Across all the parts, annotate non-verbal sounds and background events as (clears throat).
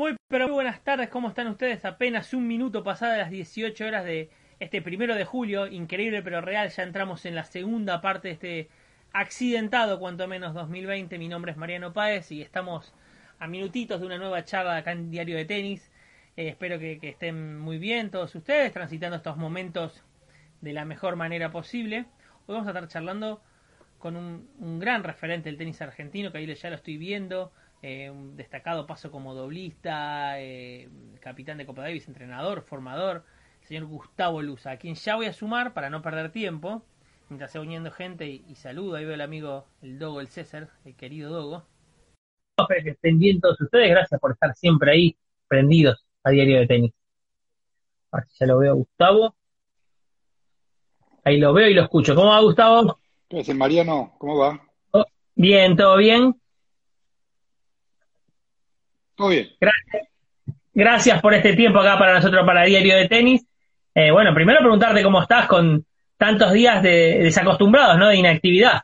Muy, pero muy buenas tardes, ¿cómo están ustedes? Apenas un minuto pasada las 18 horas de este primero de julio, increíble pero real, ya entramos en la segunda parte de este accidentado, cuanto menos 2020. Mi nombre es Mariano Páez y estamos a minutitos de una nueva charla acá en Diario de Tenis. Eh, espero que, estén muy bien todos ustedes, transitando estos momentos de la mejor manera posible. Hoy vamos a estar charlando con un, un gran referente del tenis argentino, que ahí ya lo estoy viendo, eh, un destacado paso como doblista, eh, capitán de Copa Davis, entrenador, formador, el señor Gustavo Luz, a quien ya voy a sumar para no perder tiempo, mientras se va uniendo gente y, saludo, ahí veo el amigo, el Dogo, el César, el querido Dogo. Que estén bien todos ustedes, gracias por estar siempre ahí, prendidos a diario de tenis. Así ya lo veo Gustavo. Ahí lo veo y lo escucho. ¿Cómo va Gustavo? ¿Qué haces, Mariano? ¿Cómo va? Oh, bien, todo bien. Muy bien. Gracias. Gracias por este tiempo acá para nosotros, para Diario de Tenis. Eh, bueno, primero preguntarte cómo estás con tantos días de desacostumbrados, ¿no? De inactividad.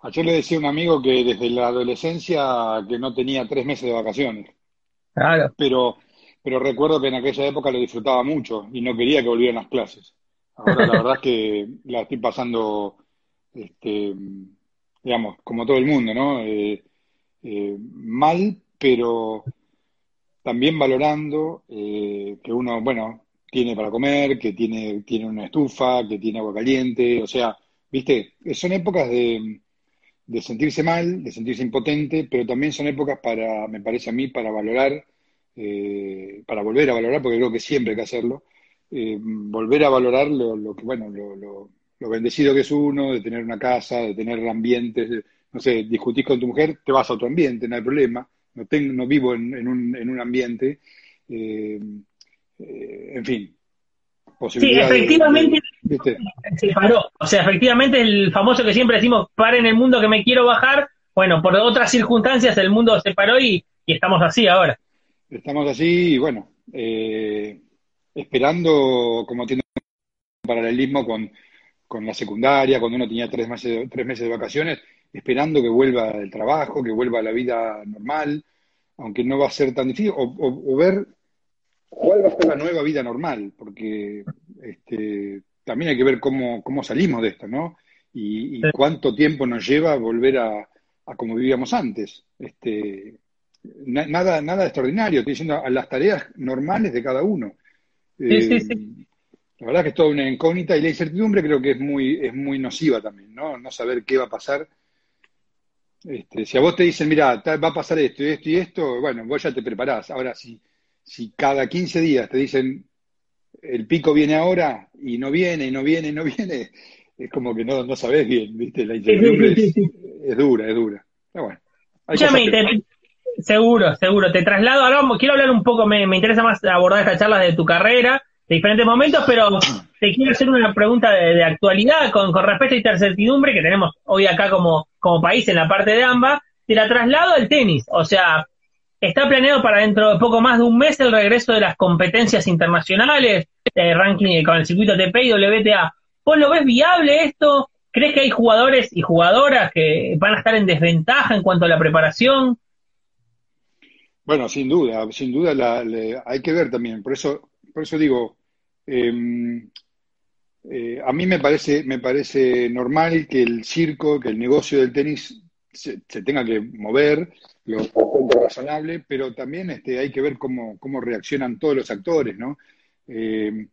Ayer le decía a un amigo que desde la adolescencia que no tenía tres meses de vacaciones. Claro. Pero, pero recuerdo que en aquella época lo disfrutaba mucho y no quería que volvieran las clases. Ahora la verdad es que (laughs) la estoy pasando, este, digamos, como todo el mundo, ¿no? Eh, eh, mal, pero también valorando eh, que uno, bueno, tiene para comer, que tiene, tiene una estufa, que tiene agua caliente, o sea, viste, son épocas de, de sentirse mal, de sentirse impotente, pero también son épocas para, me parece a mí, para valorar, eh, para volver a valorar, porque creo que siempre hay que hacerlo, eh, volver a valorar lo, lo bueno, lo, lo, lo, bendecido que es uno, de tener una casa, de tener ambientes, no sé, discutís con tu mujer, te vas a otro ambiente, no hay problema, no, tengo, no vivo en, un, en un ambiente, eh, eh, en fin. Sí, efectivamente se paró. O sea, efectivamente el famoso que siempre decimos, en el mundo que me quiero bajar, bueno, por otras circunstancias el mundo se paró y, estamos así ahora. Estamos así y bueno, eh, esperando, como tiene paralelismo con, con la secundaria, cuando uno tenía tres meses, tres meses de vacaciones, esperando que vuelva el trabajo, que vuelva la vida normal, aunque no va a ser tan difícil, o, ver cuál va a ser la nueva vida normal, porque este, también hay que ver cómo, cómo salimos de esto, ¿no? Y, cuánto tiempo nos lleva volver a, como vivíamos antes. Este, nada, nada extraordinario, estoy diciendo a las tareas normales de cada uno. Eh, la verdad que es toda una incógnita y la incertidumbre creo que es muy, es muy nociva también, ¿no? No saber qué va a pasar este, si a vos te dicen, mira, va a pasar esto y esto y esto, bueno, vos ya te preparás. Ahora, si, si cada 15 días te dicen, el pico viene ahora y no viene, y no viene, y no viene, es como que no, no sabés bien, ¿viste? La incertidumbre es, dura, es dura. bueno, seguro, seguro. Te traslado, ahora quiero hablar un poco, me, me interesa más abordar esta charla de tu carrera, de diferentes momentos, pero te quiero hacer una pregunta de, actualidad con, con, respecto a esta incertidumbre que tenemos hoy acá como, como país en la parte de AMBA, te la traslado al tenis. O sea, está planeado para dentro de poco más de un mes el regreso de las competencias internacionales, de ranking con el circuito TP y WTA. ¿Vos lo ves viable esto? ¿Crees que hay jugadores y jugadoras que van a estar en desventaja en cuanto a la preparación? Bueno, sin duda, sin duda la, hay que ver también. Por eso, por eso digo, Em, eh, a mí me parece, me parece normal que el circo, que el negocio del tenis se, tenga que mover, lo razonable, pero también este, hay que ver cómo, cómo reaccionan todos los actores, ¿no? Em,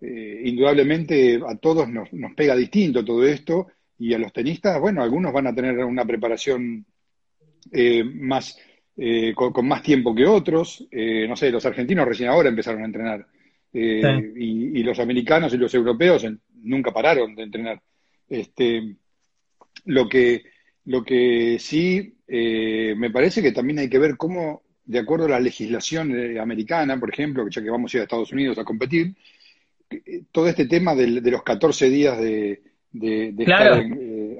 eh, indudablemente a todos nos, nos, pega distinto todo esto y a los tenistas, bueno, algunos van a tener una preparación eh, más con, con, más tiempo que otros. no sé, los argentinos recién ahora empezaron a entrenar. Eh, y, los americanos y los europeos nunca pararon de entrenar. Este, lo, que, lo que sí eh, me parece que también hay que ver cómo, de acuerdo a la legislación eh, americana, por ejemplo, ya que vamos a ir a Estados Unidos a competir, todo este tema de, los 14 días de, estar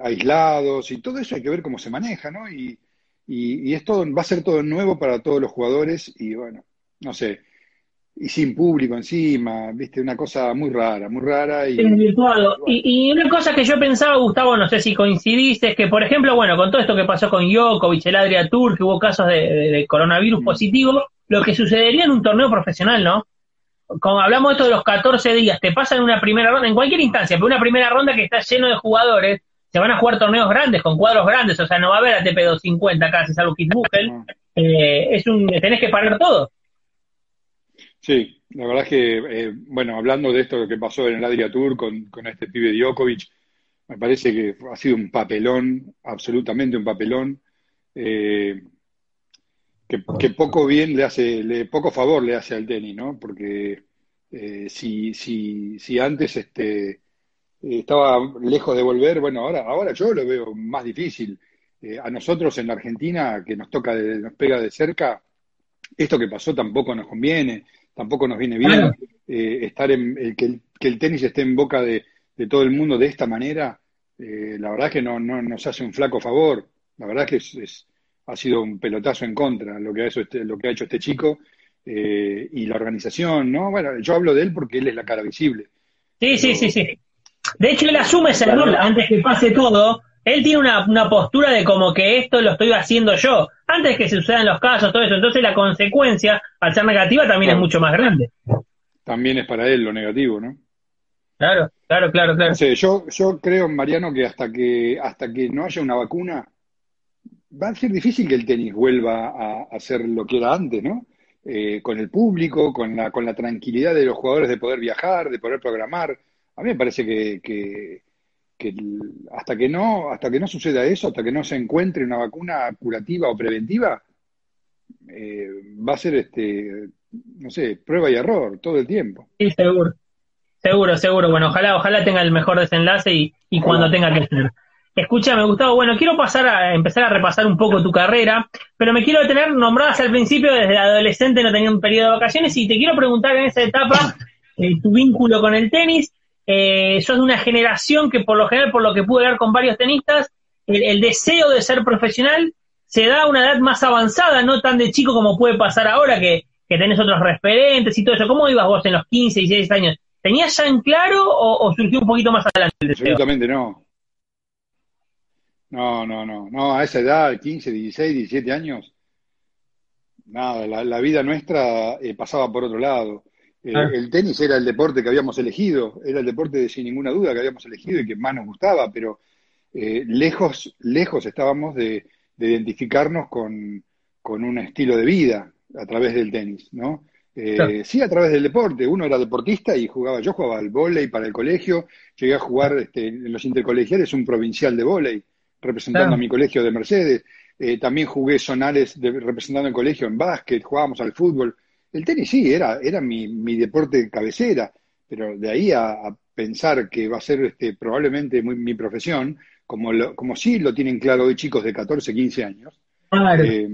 aislados y todo eso hay que ver cómo se maneja, ¿no? Y, y, y es todo, va a ser todo nuevo para todos los jugadores y bueno, no sé, y sin público encima, viste, una cosa muy rara, muy rara. Y, y, una cosa que yo pensaba, Gustavo, no sé si coincidiste, es que, por ejemplo, bueno, con todo esto que pasó con Djokovic, el Adria Tour, que hubo casos de, coronavirus mm. positivo, lo que sucedería en un torneo profesional, ¿no? Como hablamos de esto de los 14 días, te pasan una primera ronda, en cualquier instancia, pero una primera ronda que está lleno de jugadores, se van a jugar torneos grandes, con cuadros grandes, o sea, no va a haber ATP 250 casi, salvo Kit eh, es un, tenés que parar todo. Sí, la verdad es que, eh, bueno, hablando de esto que pasó en el Adria Tour con, con este pibe Djokovic, me parece que ha sido un papelón, absolutamente un papelón, eh, que, poco bien le hace, le, poco favor le hace al tenis, ¿no? Porque eh, si, si, si antes este, estaba lejos de volver, bueno, ahora, ahora yo lo veo más difícil. a nosotros en la Argentina, que nos toca, nos pega de cerca, esto que pasó tampoco nos conviene tampoco nos viene bien eh, estar en el, que, el, tenis esté en boca de, todo el mundo de esta manera. Eh, la verdad es que no, no, nos hace un flaco favor. La verdad es que es, ha sido un pelotazo en contra lo que ha hecho este, lo que ha hecho este chico eh, y la organización, ¿no? Bueno, yo hablo de él porque él es la cara visible. Sí, sí, sí, sí. De hecho, él asume ese rol antes que pase todo él tiene una, una, postura de como que esto lo estoy haciendo yo, antes que se sucedan los casos, todo eso. Entonces la consecuencia, al ser negativa, también es mucho más grande. También es para él lo negativo, ¿no? Claro, claro, claro, claro. yo, yo creo, Mariano, que hasta que hasta que no haya una vacuna, va a ser difícil que el tenis vuelva a, hacer lo que era antes, ¿no? Eh, con el público, con la, con la tranquilidad de los jugadores de poder viajar, de poder programar. A mí me parece que que hasta que no hasta que no suceda eso, hasta que no se encuentre una vacuna curativa o preventiva, eh, va a ser este no sé, prueba y error todo el tiempo. Sí, seguro. Seguro, seguro. Bueno, ojalá, ojalá tenga el mejor desenlace y, y cuando tenga que ser. Escúchame, Gustavo, bueno, quiero pasar a empezar a repasar un poco tu carrera, pero me quiero detener, nombradas al principio, desde adolescente no tenía un periodo de vacaciones, y te quiero preguntar en esa etapa eh, tu vínculo con el tenis, eh, sos de una generación que por lo general, por lo que pude hablar con varios tenistas, el, deseo de ser profesional se da a una edad más avanzada, no tan de chico como puede pasar ahora, que, tenés otros referentes y todo eso. ¿Cómo ibas vos en los 15 y 16 años? ¿Tenías ya en claro o, surgió un poquito más adelante el deseo? Absolutamente no. No, no, no. No, a esa edad, 15, 16, 17 años, nada, la, vida nuestra eh, pasaba por otro lado. Eh, el tenis era el deporte que habíamos elegido, era el deporte sin ninguna duda que habíamos elegido y que más nos gustaba, pero eh, lejos, lejos estábamos de, identificarnos con, un estilo de vida a través del tenis, ¿no? Eh, sí, a través del deporte. Uno era deportista y jugaba, yo jugaba al vóley para el colegio, llegué a jugar este, en los intercolegiales un provincial de vóley, representando a mi colegio de Mercedes. también jugué zonales representando el colegio en básquet, jugábamos al fútbol. El tenis sí, era, era mi, mi deporte cabecera, pero de ahí a, pensar que va a ser este, probablemente mi profesión, como, lo, como sí lo tienen claro hoy chicos de 14, 15 años. Eh,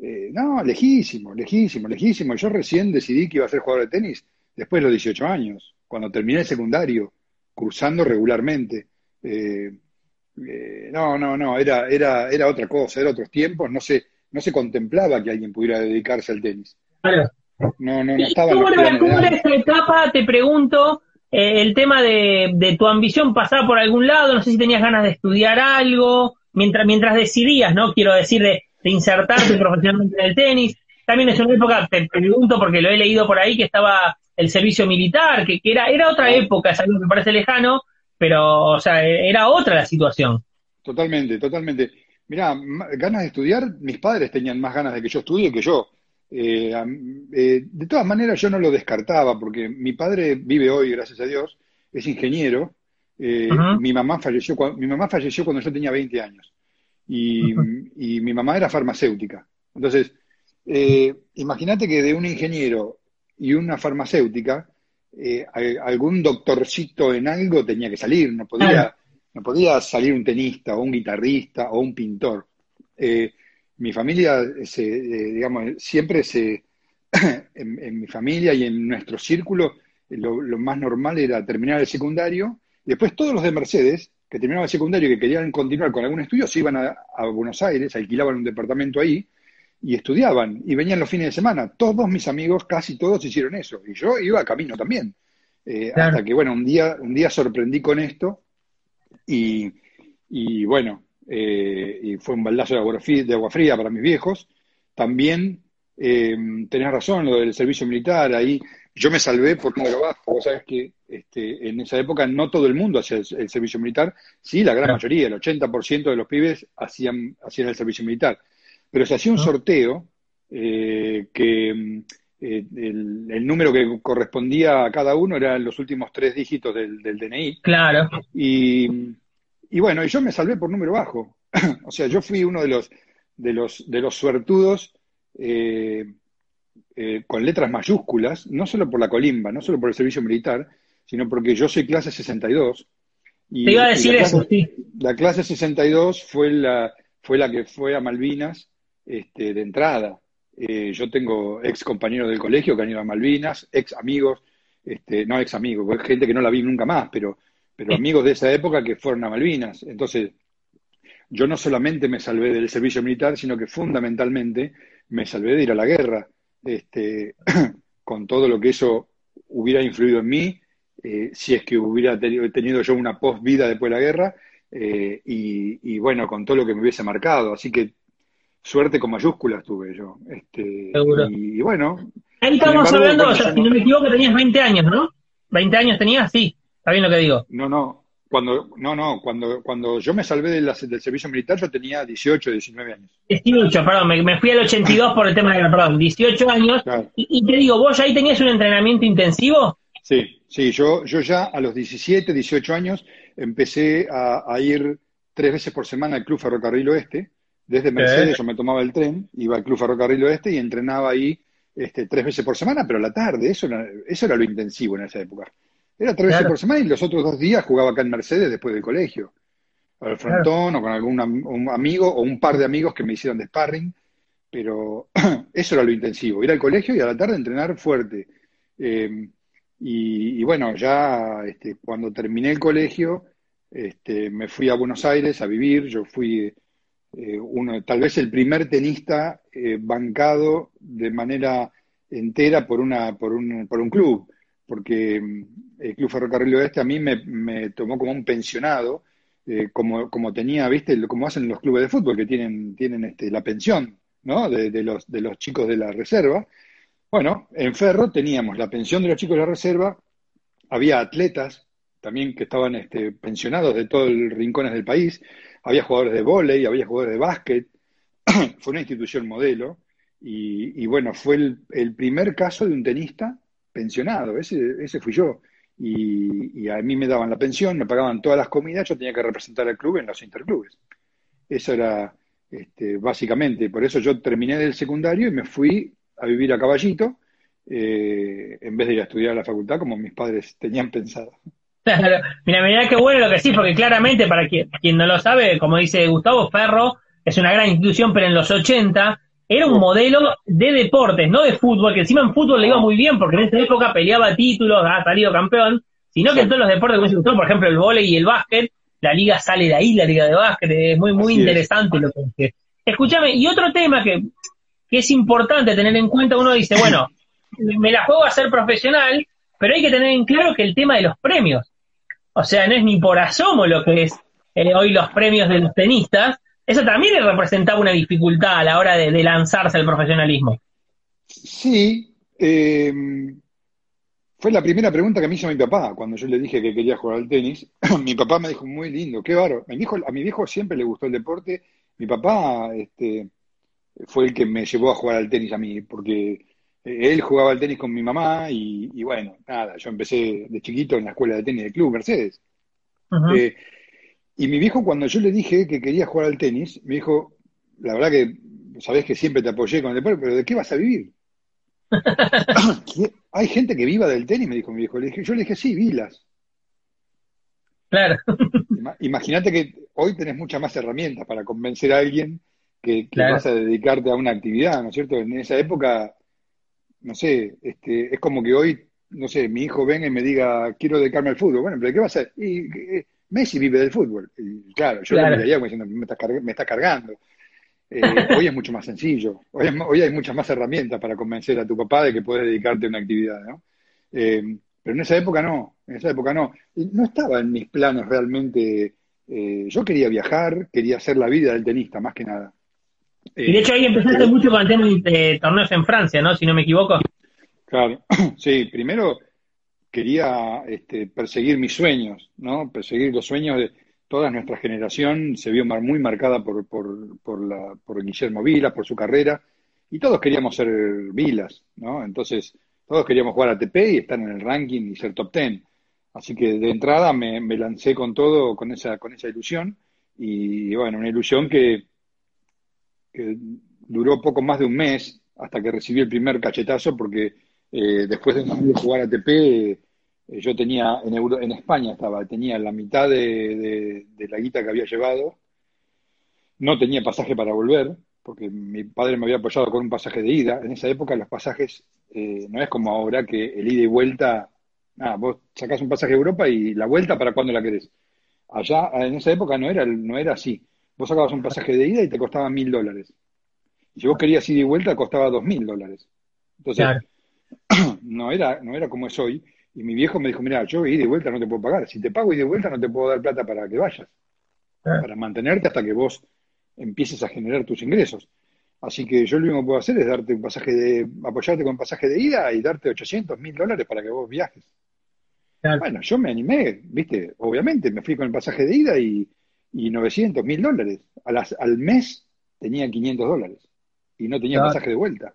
eh, no, lejísimo, lejísimo, lejísimo. Yo recién decidí que iba a ser jugador de tenis después de los 18 años, cuando terminé el secundario, cursando regularmente. Eh, no, no, no, era, era, era otra cosa, era otros tiempos, no se, no se contemplaba que alguien pudiera dedicarse al tenis. Claro. No, no, no estaba ¿Cómo, era, esa etapa? Te pregunto, eh, el tema de, tu ambición pasaba por algún lado, no sé si tenías ganas de estudiar algo, mientras, mientras decidías, ¿no? Quiero decir, de, insertarte profesionalmente en el tenis. También es una época, te pregunto porque lo he leído por ahí, que estaba el servicio militar, que, que era, era otra época, es algo que me parece lejano, pero, o sea, era otra la situación. Totalmente, totalmente. Mirá, ganas de estudiar, mis padres tenían más ganas de que yo estudie que yo. Eh, eh, de todas maneras, yo no lo descartaba, porque mi padre vive hoy, gracias a Dios, es ingeniero. Eh, mi, mamá falleció, mi mamá falleció cuando yo tenía 20 años. Y, mi mamá era farmacéutica. Entonces, imagínate que de un ingeniero y una farmacéutica, algún doctorcito en algo tenía que salir, no podía, no podía salir un tenista o un guitarrista o un pintor mi familia, se, eh, digamos, siempre se, (clears throat) en, mi familia y en nuestro círculo, eh, lo, más normal era terminar el secundario. Después todos los de Mercedes, que terminaban el secundario y que querían continuar con algún estudio, se iban a, Buenos Aires, alquilaban un departamento ahí y estudiaban y venían los fines de semana. Todos mis amigos, casi todos hicieron eso. Y yo iba a camino también. Eh, hasta que, bueno, un día, un día sorprendí con esto y, y bueno, eh, y fue un baldazo de agua, fría, de agua fría para mis viejos. También eh, tenés razón, lo del servicio militar, ahí yo me salvé por número bajo. Vos sabés que este, en esa época no todo el mundo hacía el, servicio militar, sí, la gran mayoría, el 80% de los pibes hacían, hacían el servicio militar. Pero se hacía un sorteo eh, que eh, el, número que correspondía a cada uno eran los últimos tres dígitos del, DNI. Claro. Y, y, bueno, y yo me salvé por número bajo. (clears throat) o sea, yo fui uno de los, de los, de los suertudos eh, eh, con letras mayúsculas, no solo por la colimba, no solo por el servicio militar, sino porque yo soy clase 62. Y, Te iba a decir eso, sí. La clase 62 fue la, fue la que fue a Malvinas este, de entrada. Eh, yo tengo ex compañeros del colegio que han ido a Malvinas, ex amigos, este, no ex amigos, gente que no la vi nunca más, pero, pero amigos de esa época que fueron a Malvinas. Entonces, yo no solamente me salvé del servicio militar, sino que fundamentalmente me salvé de ir a la guerra, este, (clears throat) con todo lo que eso hubiera influido en mí, eh, si es que hubiera tenido, yo una post-vida después de la guerra, eh, y, bueno, con todo lo que me hubiese marcado. Así que suerte con mayúsculas tuve yo. Este, y, bueno. Ahí estamos hablando, o sea, si no me equivoco, tenías 20 años, ¿no? ¿20 años tenías? Sí, está bien lo que digo. No, no, cuando, no, no, cuando, cuando yo me salvé del servicio militar yo tenía 18, 19 años. 18, perdón, me, fui al 82 por el tema de la, perdón, 18 años. Y, te digo, ¿vos ahí tenías un entrenamiento intensivo? Sí, sí, yo, yo ya a los 17, 18 años empecé a, ir tres veces por semana al Club Ferrocarril Oeste. Desde Mercedes yo me tomaba el tren, iba al Club Ferrocarril Oeste y entrenaba ahí este, tres veces por semana, pero a la tarde, eso eso era lo intensivo en esa época. Era tres veces por semana y los otros dos días jugaba acá en Mercedes después del colegio. Al frontón o con algún amigo o un par de amigos que me hicieron de sparring. Pero (clears throat) eso era lo intensivo, ir al colegio y a la tarde entrenar fuerte. Eh, y, bueno, ya este, cuando terminé el colegio, este, me fui a Buenos Aires a vivir. Yo fui eh, uno, tal vez el primer tenista eh, bancado de manera entera por, una, por, un, por un club porque el Club Ferrocarril Oeste a mí me, tomó como un pensionado, eh, como, como tenía, viste, como hacen los clubes de fútbol, que tienen, tienen este, la pensión, ¿no? De, los, de los chicos de la reserva. Bueno, en Ferro teníamos la pensión de los chicos de la reserva, había atletas también que estaban este, pensionados de todos los rincones del país, había jugadores de vóley, había jugadores de básquet, (clears throat) fue una institución modelo, y, bueno, fue el primer caso de un tenista pensionado, ese, ese fui yo. Y, a mí me daban la pensión, me pagaban todas las comidas, yo tenía que representar al club en los interclubes. Eso era este, básicamente, por eso yo terminé del secundario y me fui a vivir a Caballito, eh, en vez de ir a estudiar a la facultad como mis padres tenían pensado. Claro, mira, mira qué bueno lo que sí, porque claramente para quien, quien no lo sabe, como dice Gustavo Ferro, es una gran institución, pero en los 80 era un modelo de deportes, no de fútbol, que encima en fútbol le iba muy bien, porque en esa época peleaba títulos, ha salido campeón, sino que en todos los deportes, como gustó, por ejemplo, el vóley y el básquet, la liga sale de ahí, la liga de básquet, es muy, muy interesante lo que Escúchame, y otro tema que, que es importante tener en cuenta, uno dice, bueno, (clears throat) me la juego a ser profesional, pero hay que tener en claro que el tema de los premios, o sea, no es ni por asomo lo que es eh, hoy los premios de los tenistas, eso también representaba una dificultad a la hora de, lanzarse al profesionalismo. Sí, eh, fue la primera pregunta que me hizo mi papá cuando yo le dije que quería jugar al tenis. (clears throat) mi papá me dijo, muy lindo, qué baro. Mi a mi viejo siempre le gustó el deporte. Mi papá este, fue el que me llevó a jugar al tenis a mí, porque él jugaba al tenis con mi mamá y, bueno, nada, yo empecé de chiquito en la escuela de tenis del club Mercedes. Y mi viejo, cuando yo le dije que quería jugar al tenis, me dijo, la verdad que sabés que siempre te apoyé con el deporte, pero ¿de qué vas a vivir? (laughs) Hay gente que viva del tenis, me dijo mi viejo. Le dije, yo le dije, sí, vilas. Claro. Imagínate que hoy tenés muchas más herramientas para convencer a alguien que, vas a dedicarte a una actividad, ¿no es cierto? En esa época, no sé, este, es como que hoy, no sé, mi hijo venga y me diga, quiero dedicarme al fútbol. Bueno, pero ¿de qué vas a? Y, eh, Messi vive del fútbol. Y claro, yo le miraría como diciendo, me está, me está cargando. Eh, hoy es mucho más sencillo. Hoy, hoy, hay muchas más herramientas para convencer a tu papá de que puedes dedicarte a una actividad, ¿no? Eh, pero en esa época no, en esa época no. no estaba en mis planes realmente. Eh, yo quería viajar, quería hacer la vida del tenista, más que nada. y de hecho ahí empezaste mucho con el tema de torneos en Francia, ¿no? Si no me equivoco. Claro, (clears throat) sí, primero quería este, perseguir mis sueños, ¿no? Perseguir los sueños de toda nuestra generación, se vio muy marcada por, por, por, la, por Guillermo Vilas, por su carrera, y todos queríamos ser Vilas, ¿no? Entonces, todos queríamos jugar a TP y estar en el ranking y ser top ten. Así que de entrada me, me lancé con todo, con esa, con esa ilusión, y bueno, una ilusión que, duró poco más de un mes hasta que recibí el primer cachetazo, porque eh, después de jugar a TP, eh, yo tenía en, en España estaba, tenía la mitad de, la guita que había llevado, no tenía pasaje para volver, porque mi padre me había apoyado con un pasaje de ida. En esa época los pasajes eh, no es como ahora que el ida y vuelta, nada, vos sacás un pasaje a Europa y la vuelta para cuando la querés. Allá, en esa época no era, no era así. Vos sacabas un pasaje de ida y te costaba mil dólares. Si vos querías ida y vuelta, costaba dos mil dólares. Entonces, (clears throat) no, era, no era como es hoy. Y mi viejo me dijo, mira, yo ida y vuelta no te puedo pagar. Si te pago y vuelta no te puedo dar plata para que vayas. Para mantenerte hasta que vos empieces a generar tus ingresos. Así que yo lo único que puedo hacer es darte un pasaje de, apoyarte con pasaje de ida y darte 800, mil dólares para que vos viajes. Bueno, yo me animé, viste, obviamente, me fui con el pasaje de ida y, y 900, mil dólares. al mes tenía 500 dólares y no tenía pasaje de vuelta.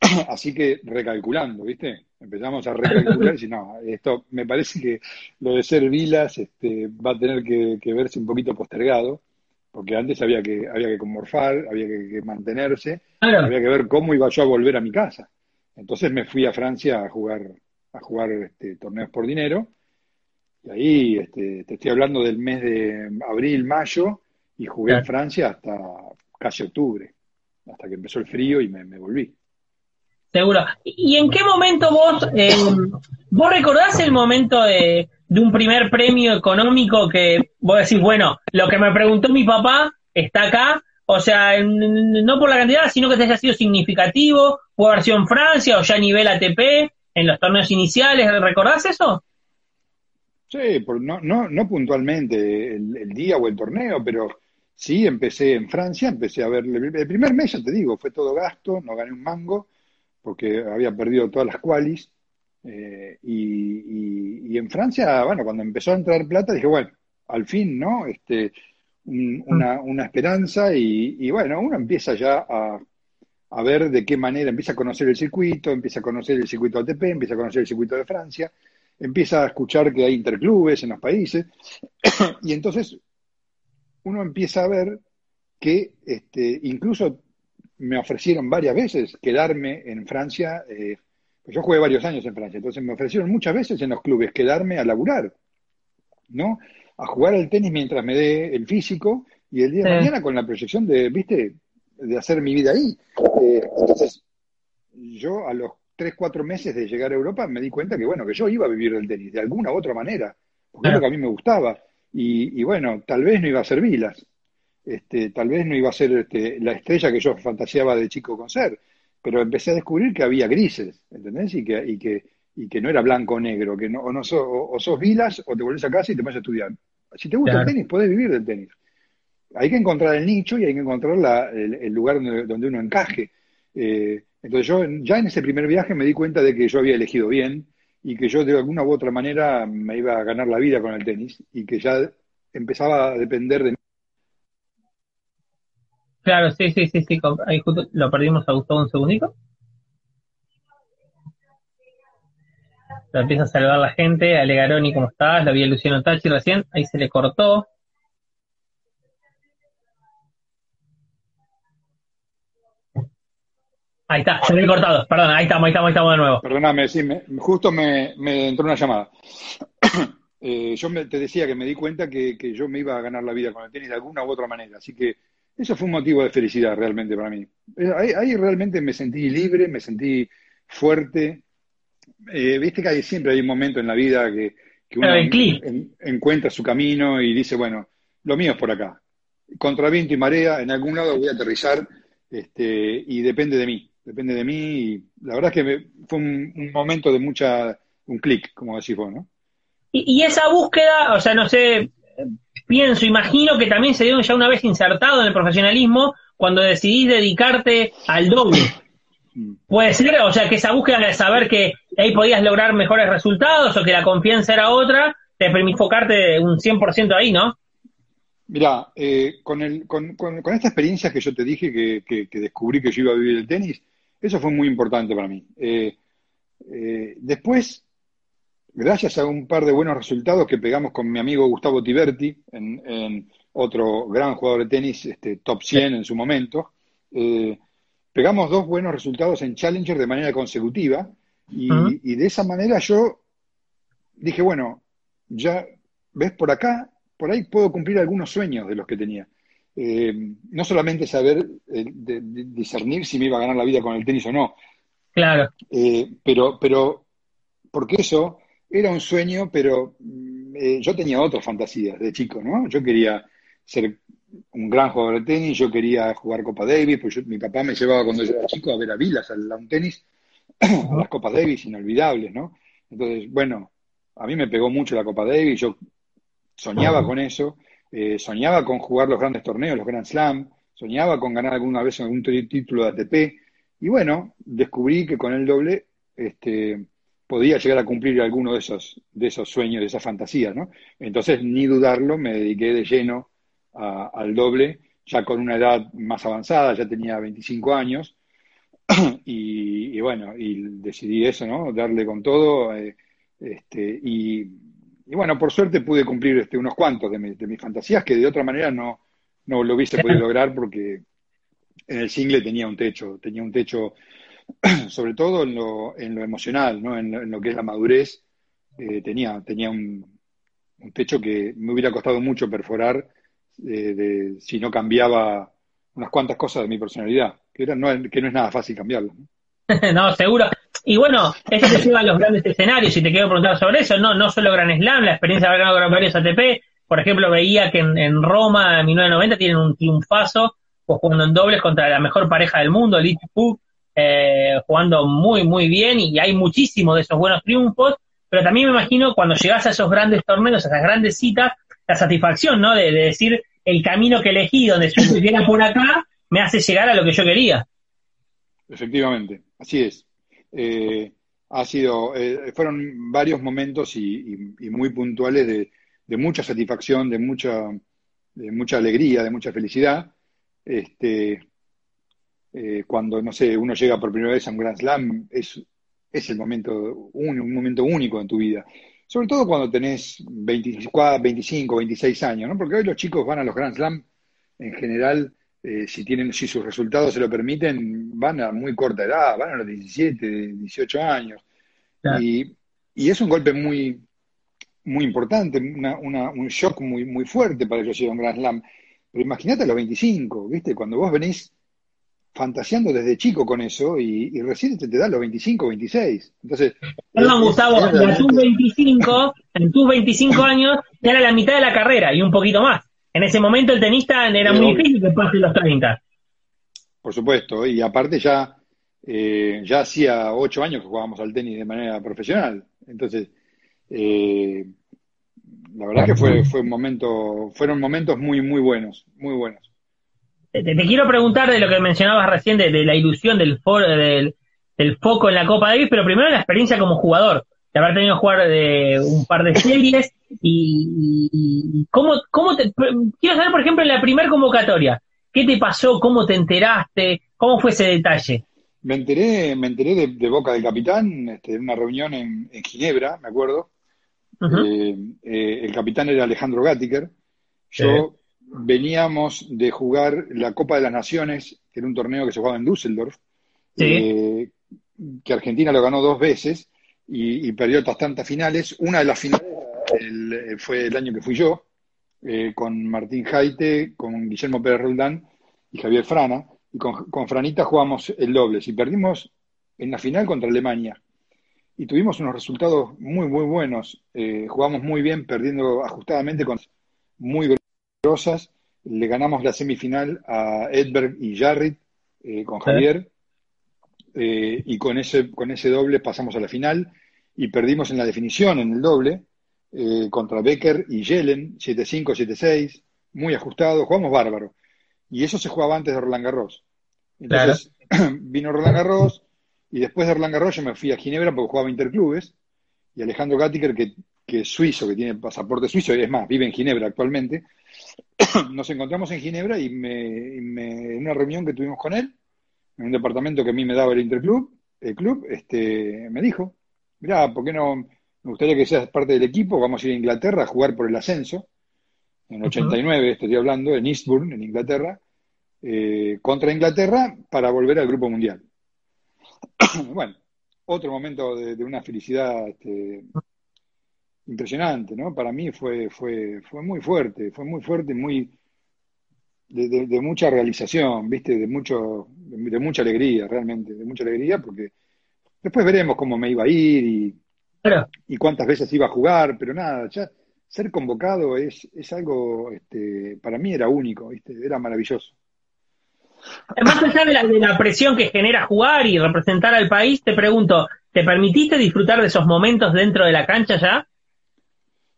(clears throat) Así que recalculando, ¿viste? Empezamos a recalcular y decir, no, esto me parece que lo de ser vilas este, va a tener que, verse un poquito postergado, porque antes había que, había que morfar, había que, mantenerse, había que ver cómo iba yo a volver a mi casa. Entonces me fui a Francia a jugar, a jugar este, torneos por dinero, y ahí este, te estoy hablando del mes de abril, mayo, y jugué en Francia hasta casi octubre, hasta que empezó el frío y me volví. Seguro. ¿Y en qué momento vos, eh, vos recordás el momento de, un primer premio económico que vos decís, bueno, lo que me preguntó mi papá está acá? O sea, no por la cantidad, sino que te haya sido significativo, puede haber sido en Francia o ya a nivel ATP, en los torneos iniciales, ¿recordás eso? Sí, no, no, no puntualmente el, día o el torneo, pero sí empecé en Francia, empecé a ver, el primer mes, ya te digo, fue todo gasto, no gané un mango, porque había perdido todas las qualis. Eh, y, en Francia, bueno, cuando empezó a entrar plata, dije, bueno, al fin, ¿no? Este, una, una, esperanza y, bueno, uno empieza ya a, a, ver de qué manera, empieza a conocer el circuito, empieza a conocer el circuito ATP, empieza a conocer el circuito de Francia, empieza a escuchar que hay interclubes en los países (coughs) y entonces uno empieza a ver que este, incluso me ofrecieron varias veces quedarme en Francia. Eh, pues yo jugué varios años en Francia, entonces me ofrecieron muchas veces en los clubes quedarme a laburar, ¿no? A jugar al tenis mientras me dé el físico y el día de mañana con la proyección de, viste, de hacer mi vida ahí. Eh, entonces, yo a los tres, cuatro meses de llegar a Europa me di cuenta que, bueno, que yo iba a vivir del tenis de alguna u otra manera, porque es lo que a mí me gustaba. Y, y bueno, tal vez no iba a ser vilas, este, tal vez no iba a ser este, la estrella que yo fantaseaba de chico con ser, pero empecé a descubrir que había grises, ¿entendés? Y que, y que, y que no era blanco o negro, que no, o, no o, sos vilas o te volvés a casa y te vas a estudiar. Si te gusta el tenis, podés vivir del tenis. Hay que encontrar el nicho y hay que encontrar el, lugar donde, uno encaje. Eh, entonces yo ya en ese primer viaje me di cuenta de que yo había elegido bien y que yo de alguna u otra manera me iba a ganar la vida con el tenis y que ya empezaba a depender de Claro, sí, sí, sí, sí. Ahí justo lo perdimos a Gustavo un segundito. Lo empieza a saludar la gente. Ale Garoni, ¿cómo estás? La vi a Luciano Tachi recién. Ahí se le cortó. Ahí está, se me cortado. Perdón, ahí estamos, ahí estamos, ahí estamos de nuevo. Perdóname, sí, justo me, entró una llamada. (coughs) Eh, yo te decía que me di cuenta que, que, yo me iba a ganar la vida con el tenis de alguna u otra manera. Así que eso fue un motivo de felicidad realmente para mí. Eh, ahí, realmente me sentí libre, me sentí fuerte. Eh, viste que hay, siempre hay un momento en la vida que, uno encuentra su camino y dice, bueno, lo mío es por acá. Contra viento y marea, en algún lado voy a aterrizar este, y depende de mí, depende de mí. Y la verdad es que fue un, momento de mucha, un clic, como decís vos, ¿no? y esa búsqueda, o sea, no sé, pienso, imagino que también se dio ya una vez insertado en el profesionalismo, cuando decidís dedicarte al doble. Mm. Puede ser, o sea, que esa búsqueda de saber que ahí podías lograr mejores resultados o que la confianza era otra, te permite enfocarte un 100% ahí, ¿no? Mira, eh, con, esta experiencia que yo te dije que, descubrí que yo iba a vivir el tenis, eso fue muy importante para mí. Eh, eh, después, gracias a un par de buenos resultados que pegamos con mi amigo Gustavo Tiberti, en, otro gran jugador de tenis, este, top 100 en su momento, pegamos dos buenos resultados en Challenger de manera consecutiva y, y de esa manera yo dije, bueno, ya ves por acá, por ahí puedo cumplir algunos sueños de los que tenía. Eh, no solamente saber eh, discernir si me iba a ganar la vida con el tenis o no. Claro. Eh, pero, pero, porque eso era un sueño, pero yo tenía otras fantasías de chico, ¿no? Yo quería ser un gran jugador de tenis, yo quería jugar Copa Davis, pues mi papá me llevaba cuando yo era chico a ver a Vilas, al un tenis, (clears throat) a las Copas Davis inolvidables, ¿no? Entonces, bueno, a mí me pegó mucho la Copa Davis, yo soñaba con eso, eh, soñaba con jugar los grandes torneos, los Grand Slam, soñaba con ganar alguna vez algún título de ATP, y bueno, descubrí que con el doble este, podía llegar a cumplir alguno de esos, de esos sueños, de esas fantasías, ¿no? Entonces, ni dudarlo, me dediqué de lleno al doble, ya con una edad más avanzada, ya tenía 25 años, (clears throat) y, bueno, y decidí eso, ¿no? Darle con todo, eh, este, y, bueno, por suerte pude cumplir este, unos cuantos de, mis fantasías que de otra manera no, no lo hubiese podido lograr porque en el single tenía un techo, tenía un techo (clears throat) sobre todo en lo, en lo emocional, ¿no? en, lo, que es la madurez, eh, tenía, tenía un, techo que me hubiera costado mucho perforar eh, si no cambiaba unas cuantas cosas de mi personalidad, que, era, no, que no es nada fácil cambiarlo. no, (laughs) seguro. Y bueno, eso te lleva a los grandes escenarios, y te quiero preguntar sobre eso, no, no solo Gran Slam, la experiencia de haber ganado varios ATP, por ejemplo, veía que en, Roma, en 1990, tienen un triunfazo, pues jugando en dobles contra la mejor pareja del mundo, Lee eh, jugando muy, muy bien, y hay muchísimos de esos buenos triunfos, pero también me imagino cuando llegas a esos grandes torneos, a esas grandes citas, la satisfacción, ¿no? De, decir, el camino que elegí, donde supe que por acá, me hace llegar a lo que yo quería. Efectivamente, así es. Eh, ha sido, eh, fueron varios momentos y, muy puntuales de, mucha satisfacción, de mucha, de mucha alegría, de mucha felicidad. Este, eh, cuando, no sé, uno llega por primera vez a un Grand Slam, es, es el momento, un, un momento único en tu vida. Sobre todo cuando tenés 24, 25, 26 años, ¿no? Porque hoy los chicos van a los Grand Slam en general eh, si tienen, si sus resultados se lo permiten, van a muy corta edad, van a los 17, 18 años. Y, es un golpe muy, muy importante, un shock muy, muy fuerte para ellos ir a un Grand Slam. Pero imagínate a los 25, ¿viste? Cuando vos venís fantaseando desde chico con eso y, recién te, te da los 25, 26. Entonces. Perdón, Gustavo, en tus 25, en tus 25 años, ya era la mitad de la carrera y un poquito más en ese momento el tenista era muy difícil que pase los 30. Por supuesto, y aparte ya, eh, ya hacía ocho años que jugábamos al tenis de manera profesional. Entonces, eh, la verdad que fue, fue un momento, fueron momentos muy, muy buenos, muy buenos. Te, quiero preguntar de lo que mencionabas recién, de, la ilusión del, del, foco en la Copa Davis, pero primero la experiencia como jugador, de haber tenido que jugar de un par de series y, cómo, cómo te, quiero saber, por ejemplo, en la primera convocatoria, ¿qué te pasó? ¿Cómo te enteraste? ¿Cómo fue ese detalle? Me enteré, me enteré de, boca del capitán, este, en una reunión en, Ginebra, me acuerdo. Eh, eh, el capitán era Alejandro Gattiker. Yo veníamos de jugar la Copa de las Naciones, que era un torneo que se jugaba en Düsseldorf, eh, que Argentina lo ganó dos veces y, y perdió otras tantas finales. Una de las finales eh, fue el año que fui yo, eh, con Martín Jaite, con Guillermo Pérez Roldán y Javier Frana, y con, Franita jugamos el dobles y perdimos en la final contra Alemania. Y tuvimos unos resultados muy, muy buenos. Eh, jugamos muy bien, perdiendo ajustadamente con muy Le ganamos la semifinal a Edberg y Jarrit con Javier. y con ese, con ese doble pasamos a la final y perdimos en la definición, en el doble, eh, contra Becker y Yellen, 7-5, 7-6, muy ajustado, jugamos bárbaro. Y eso se jugaba antes de Roland Garros. Entonces (clears throat) vino Roland Garros y después de Roland Garros yo me fui a Ginebra porque jugaba interclubes y Alejandro Gattiker, que, que es suizo, que tiene pasaporte suizo, y es más, vive en Ginebra actualmente, (coughs) nos encontramos en Ginebra y, me, en una reunión que tuvimos con él, en un departamento que a mí me daba el Interclub, el club, este, me dijo, mira, ¿por qué no? Me gustaría que seas parte del equipo, vamos a ir a Inglaterra a jugar por el ascenso, en 89 estoy hablando, en Eastbourne, en Inglaterra, eh, contra Inglaterra para volver al Grupo Mundial. (coughs) bueno, otro momento de, una felicidad este, impresionante, ¿no? Para mí fue, fue, fue muy fuerte, fue muy fuerte, muy de, mucha realización, ¿viste? De mucho, de, mucha alegría, realmente, de mucha alegría, porque después veremos cómo me iba a ir y, y cuántas veces iba a jugar, pero nada, ya ser convocado es, es algo, este, para mí era único, ¿viste? Era maravilloso. Más allá de la, de la presión que genera jugar y representar al país, te pregunto, ¿te permitiste disfrutar de esos momentos dentro de la cancha ya?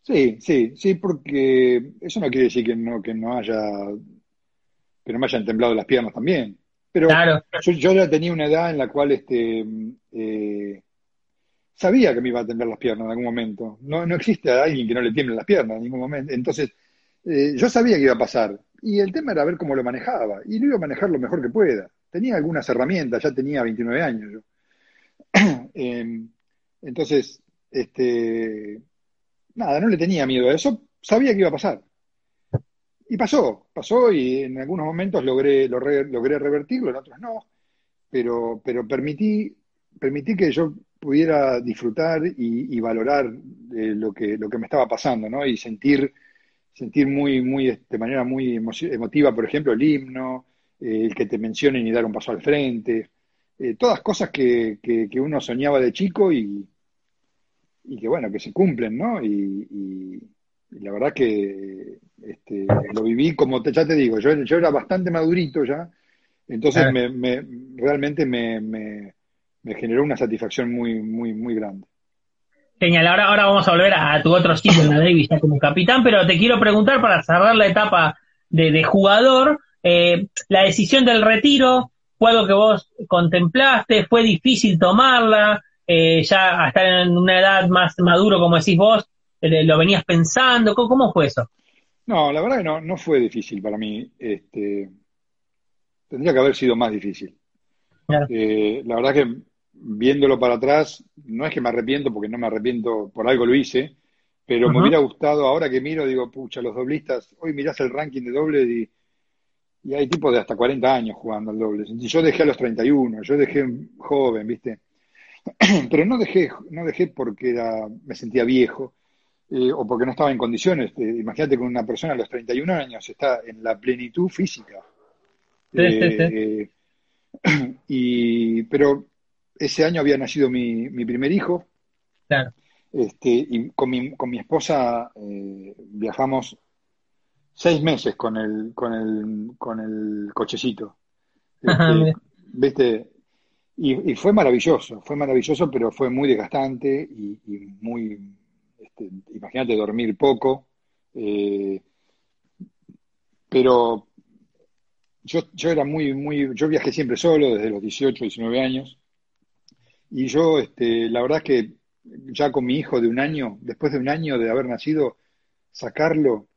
Sí, sí, sí, porque eso no quiere decir que no, que no haya, que no me hayan temblado las piernas también. Pero yo, ya tenía una edad en la cual este, eh, sabía que me iba a temblar las piernas en algún momento. No, no existe alguien que no le tiemble las piernas en ningún momento. Entonces, eh, yo sabía que iba a pasar. Y el tema era ver cómo lo manejaba. Y lo iba a manejar lo mejor que pueda. Tenía algunas herramientas, ya tenía 29 años yo. (clears throat) Em, entonces, este, nada, no le tenía miedo a eso, sabía que iba a pasar. Y pasó, pasó y en algunos momentos logré, logré, revertirlo, en otros no, pero, pero permití, permití que yo pudiera disfrutar y, valorar eh, lo, que, lo que me estaba pasando, ¿no? Y sentir, sentir muy, muy, de manera muy emotiva, por ejemplo, el himno, eh, el que te mencionen y dar un paso al frente, eh, todas cosas que, que, uno soñaba de chico y, y que bueno, que se cumplen, ¿no? Y, la verdad que este, lo viví como te, ya te digo, yo, yo era bastante madurito ya, entonces me, me, realmente me, me, generó una satisfacción muy, muy, muy grande. Genial, ahora, ahora vamos a volver a, tu otro sitio en la Davis ya como capitán, pero te quiero preguntar para cerrar la etapa de, de jugador, eh, la decisión del retiro, ¿fue algo que vos contemplaste? ¿Fue difícil tomarla? Eh, ya a estar en una edad más maduro, como decís vos, eh, lo venías pensando? ¿Cómo, fue eso? No, la verdad que no, no fue difícil para mí. Este, tendría que haber sido más difícil. Eh, la verdad que viéndolo para atrás, no es que me arrepiento, porque no me arrepiento, por algo lo hice, pero me hubiera gustado, ahora que miro, digo, pucha, los doblistas, hoy mirás el ranking de doble y, y hay tipos de hasta 40 años jugando al doble. Yo dejé a los 31, yo dejé joven, ¿viste? (clears throat) pero no dejé, no dejé porque era, me sentía viejo eh, o porque no estaba en condiciones. imagínate que una persona a los 31 años está en la plenitud física. Eh, (clears throat) y, pero ese año había nacido mi, mi primer hijo. Este, y con mi, con mi esposa eh, viajamos seis meses con el, con el, con el cochecito. Este, ¿Viste? Y, fue maravilloso, fue maravilloso, pero fue muy desgastante y, muy, este, imagínate, dormir poco. Eh, pero yo, yo era muy, muy, yo viajé siempre solo desde los 18, 19 años. Y yo, este, la verdad es que ya con mi hijo de un año, después de un año de haber nacido, sacarlo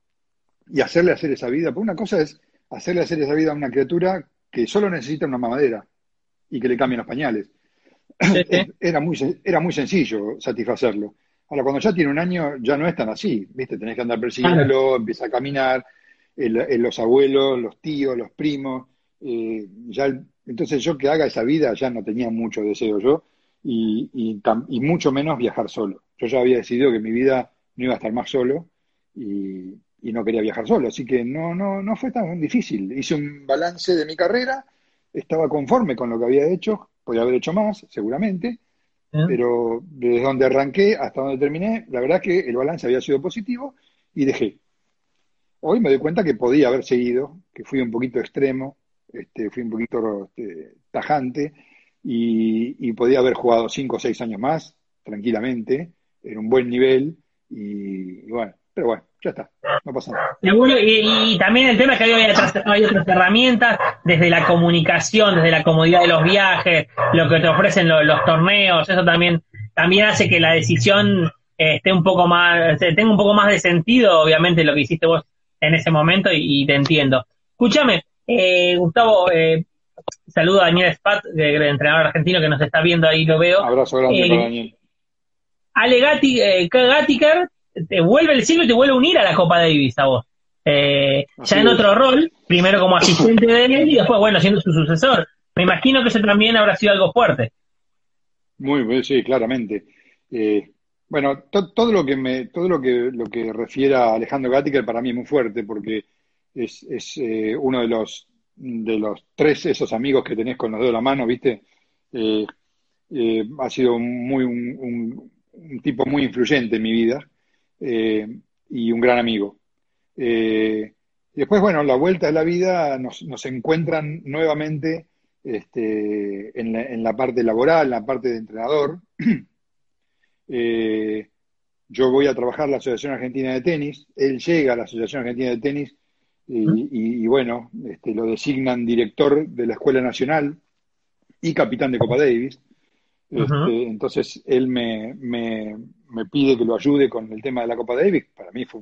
y hacerle hacer esa vida, pues una cosa es hacerle hacer esa vida a una criatura que solo necesita una mamadera y que le cambien los pañales. (laughs) Era, muy, era muy sencillo satisfacerlo. Ahora, cuando ya tiene un año, ya no es tan así, ¿viste? Tenés que andar persiguiéndolo, empieza a caminar, los abuelos, los tíos, los primos. Eh, ya, entonces, yo que haga esa vida ya no tenía mucho deseo yo, y, y, mucho menos viajar solo. Yo ya había decidido que mi vida no iba a estar más solo y, y no quería viajar solo, así que no, no, no fue tan difícil. Hice un balance de mi carrera estaba conforme con lo que había hecho, podía haber hecho más, seguramente, pero desde donde arranqué hasta donde terminé, la verdad que el balance había sido positivo y dejé. Hoy me doy cuenta que podía haber seguido, que fui un poquito extremo, este, fui un poquito este, tajante y, podía haber jugado cinco o seis años más, tranquilamente, en un buen nivel y, bueno, pero bueno, ya está, no pasa nada. y, también el tema es que hay otras, hay otras herramientas, desde la comunicación, desde la comodidad de los viajes, lo que te ofrecen los, torneos, eso también, también hace que la decisión eh, esté un poco más, tenga un poco más de sentido, obviamente, lo que hiciste vos en ese momento y, te entiendo. Escúchame, eh, Gustavo, eh, saludo a Daniel Spat, el entrenador argentino que nos está viendo ahí, lo veo. Abrazo grande para Daniel. Ale Gatiker te vuelve el siglo y te vuelve a unir a la Copa Davis a vos. Eh, ya en otro rol, primero como asistente de él y después, bueno, siendo su sucesor. Me imagino que eso también habrá sido algo fuerte. Muy, muy sí, claramente. Eh, bueno, todo lo que me, todo lo que lo que refiere a Alejandro Gattiker para mí es muy fuerte porque es, es eh, uno de los de los tres esos amigos que tenés con los dedos de la mano, ¿viste? ha sido muy un, un, tipo muy influyente en mi vida eh, y un gran amigo. Eh, después, bueno, la vuelta de la vida nos, nos encuentran nuevamente este, en, la, parte laboral, en la parte de entrenador. (clears throat) Eh, yo voy a trabajar la Asociación Argentina de Tenis, él llega a la Asociación Argentina de Tenis y, bueno, este, lo designan director de la Escuela Nacional y capitán de Copa Davis. Este, entonces él me, me pide que lo ayude con el tema de la Copa Davis, para mí fue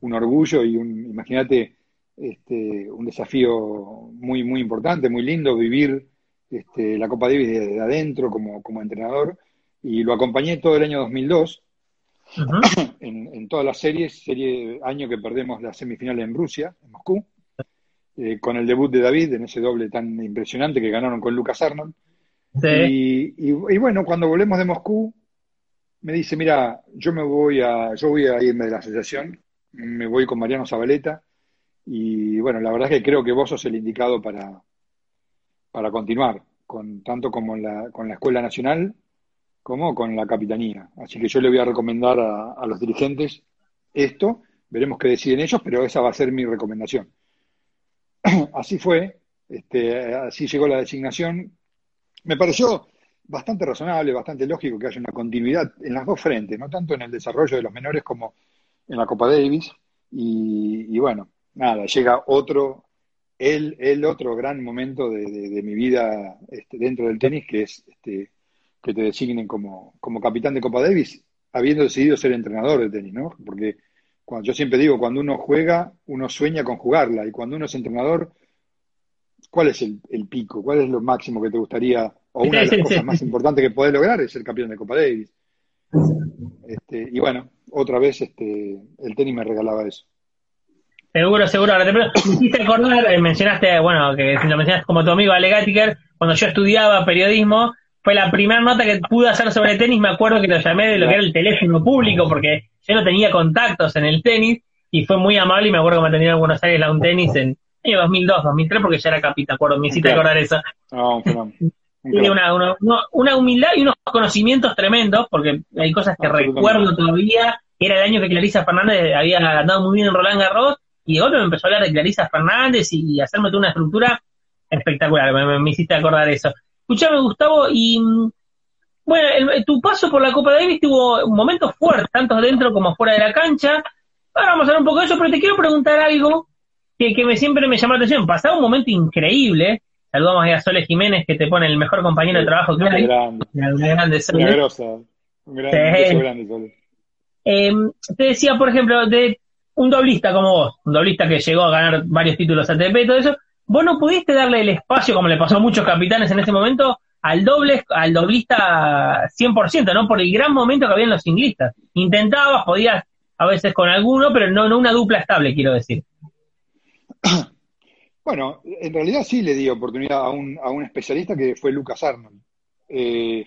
un, orgullo y un, imagínate, este, un desafío muy, muy importante, muy lindo, vivir este, la Copa Davis desde adentro como, como entrenador. Y lo acompañé todo el año 2002, (coughs) en, todas las series, serie año que perdemos la semifinal en Rusia, en Moscú, eh, con el debut de David en ese doble tan impresionante que ganaron con Lucas Arnold. y, bueno, cuando volvemos de Moscú, me dice, mira, yo me voy a, yo voy a irme de la asociación, me voy con Mariano Zabaleta, y bueno, la verdad es que creo que vos sos el indicado para, para continuar, con, tanto como la, con la Escuela Nacional como con la Capitanía. Así que yo le voy a recomendar a, los dirigentes esto, veremos qué deciden ellos, pero esa va a ser mi recomendación. (clears throat) así fue, este, así llegó la designación. Me pareció bastante razonable, bastante lógico que haya una continuidad en las dos frentes, no tanto en el desarrollo de los menores como en la Copa Davis. Y, bueno, nada, llega otro, el, el otro gran momento de, mi vida este, dentro del tenis, que es este, que te designen como, como capitán de Copa Davis, habiendo decidido ser entrenador de tenis, ¿no? Porque cuando, yo siempre digo, cuando uno juega, uno sueña con jugarla, y cuando uno es entrenador, ¿cuál es el, el pico? ¿Cuál es lo máximo que te gustaría o una de las (laughs) cosas más importantes que podés lograr es ser campeón de Copa Davis. Este, y bueno, otra vez este, el tenis me regalaba eso. Seguro, seguro. Ahora te me (coughs) hiciste acordar, eh, mencionaste, bueno, que si lo mencionaste como tu amigo Ale Gattiker, cuando yo estudiaba periodismo, fue la primera nota que pude hacer sobre tenis, me acuerdo que lo llamé de lo que era el teléfono público, porque yo no tenía contactos en el tenis, y fue muy amable y me acuerdo que me atendieron en Buenos Aires la un tenis en año 2002, 2003, porque ya era capita, acuerdo, me hiciste acordar eso. No, tiene una, una, humildad y unos conocimientos tremendos, porque hay cosas que recuerdo todavía, era el año que Clarisa Fernández había andado muy bien en Roland Garros, y de golpe me empezó a hablar de Clarisa Fernández y, hacerme toda una estructura espectacular, me, hiciste acordar eso. Escuchame, Gustavo, y bueno, tu paso por la Copa Davis tuvo momentos fuertes, tanto dentro como fuera de la cancha. Ahora vamos a hablar un poco de eso, pero te quiero preguntar algo que, que me, siempre me llamó la atención. Pasaba un momento increíble Saludamos a Sole Jiménez, que te pone el mejor compañero de trabajo que hay. Grande. Una grande Sole. Un grande, grande Sole. Em, te decía, por ejemplo, de un doblista como vos, un doblista que llegó a ganar varios títulos ATP y todo eso, vos no pudiste darle el espacio, como le pasó a muchos capitanes en ese momento, al doble, al doblista 100%, ¿no? Por el gran momento que había en los singlistas. Intentabas, podías a veces con alguno, pero no, no una dupla estable, quiero decir. (clears throat) Bueno, en realidad sí le di oportunidad a un, a un especialista que fue Lucas Arnold. Eh,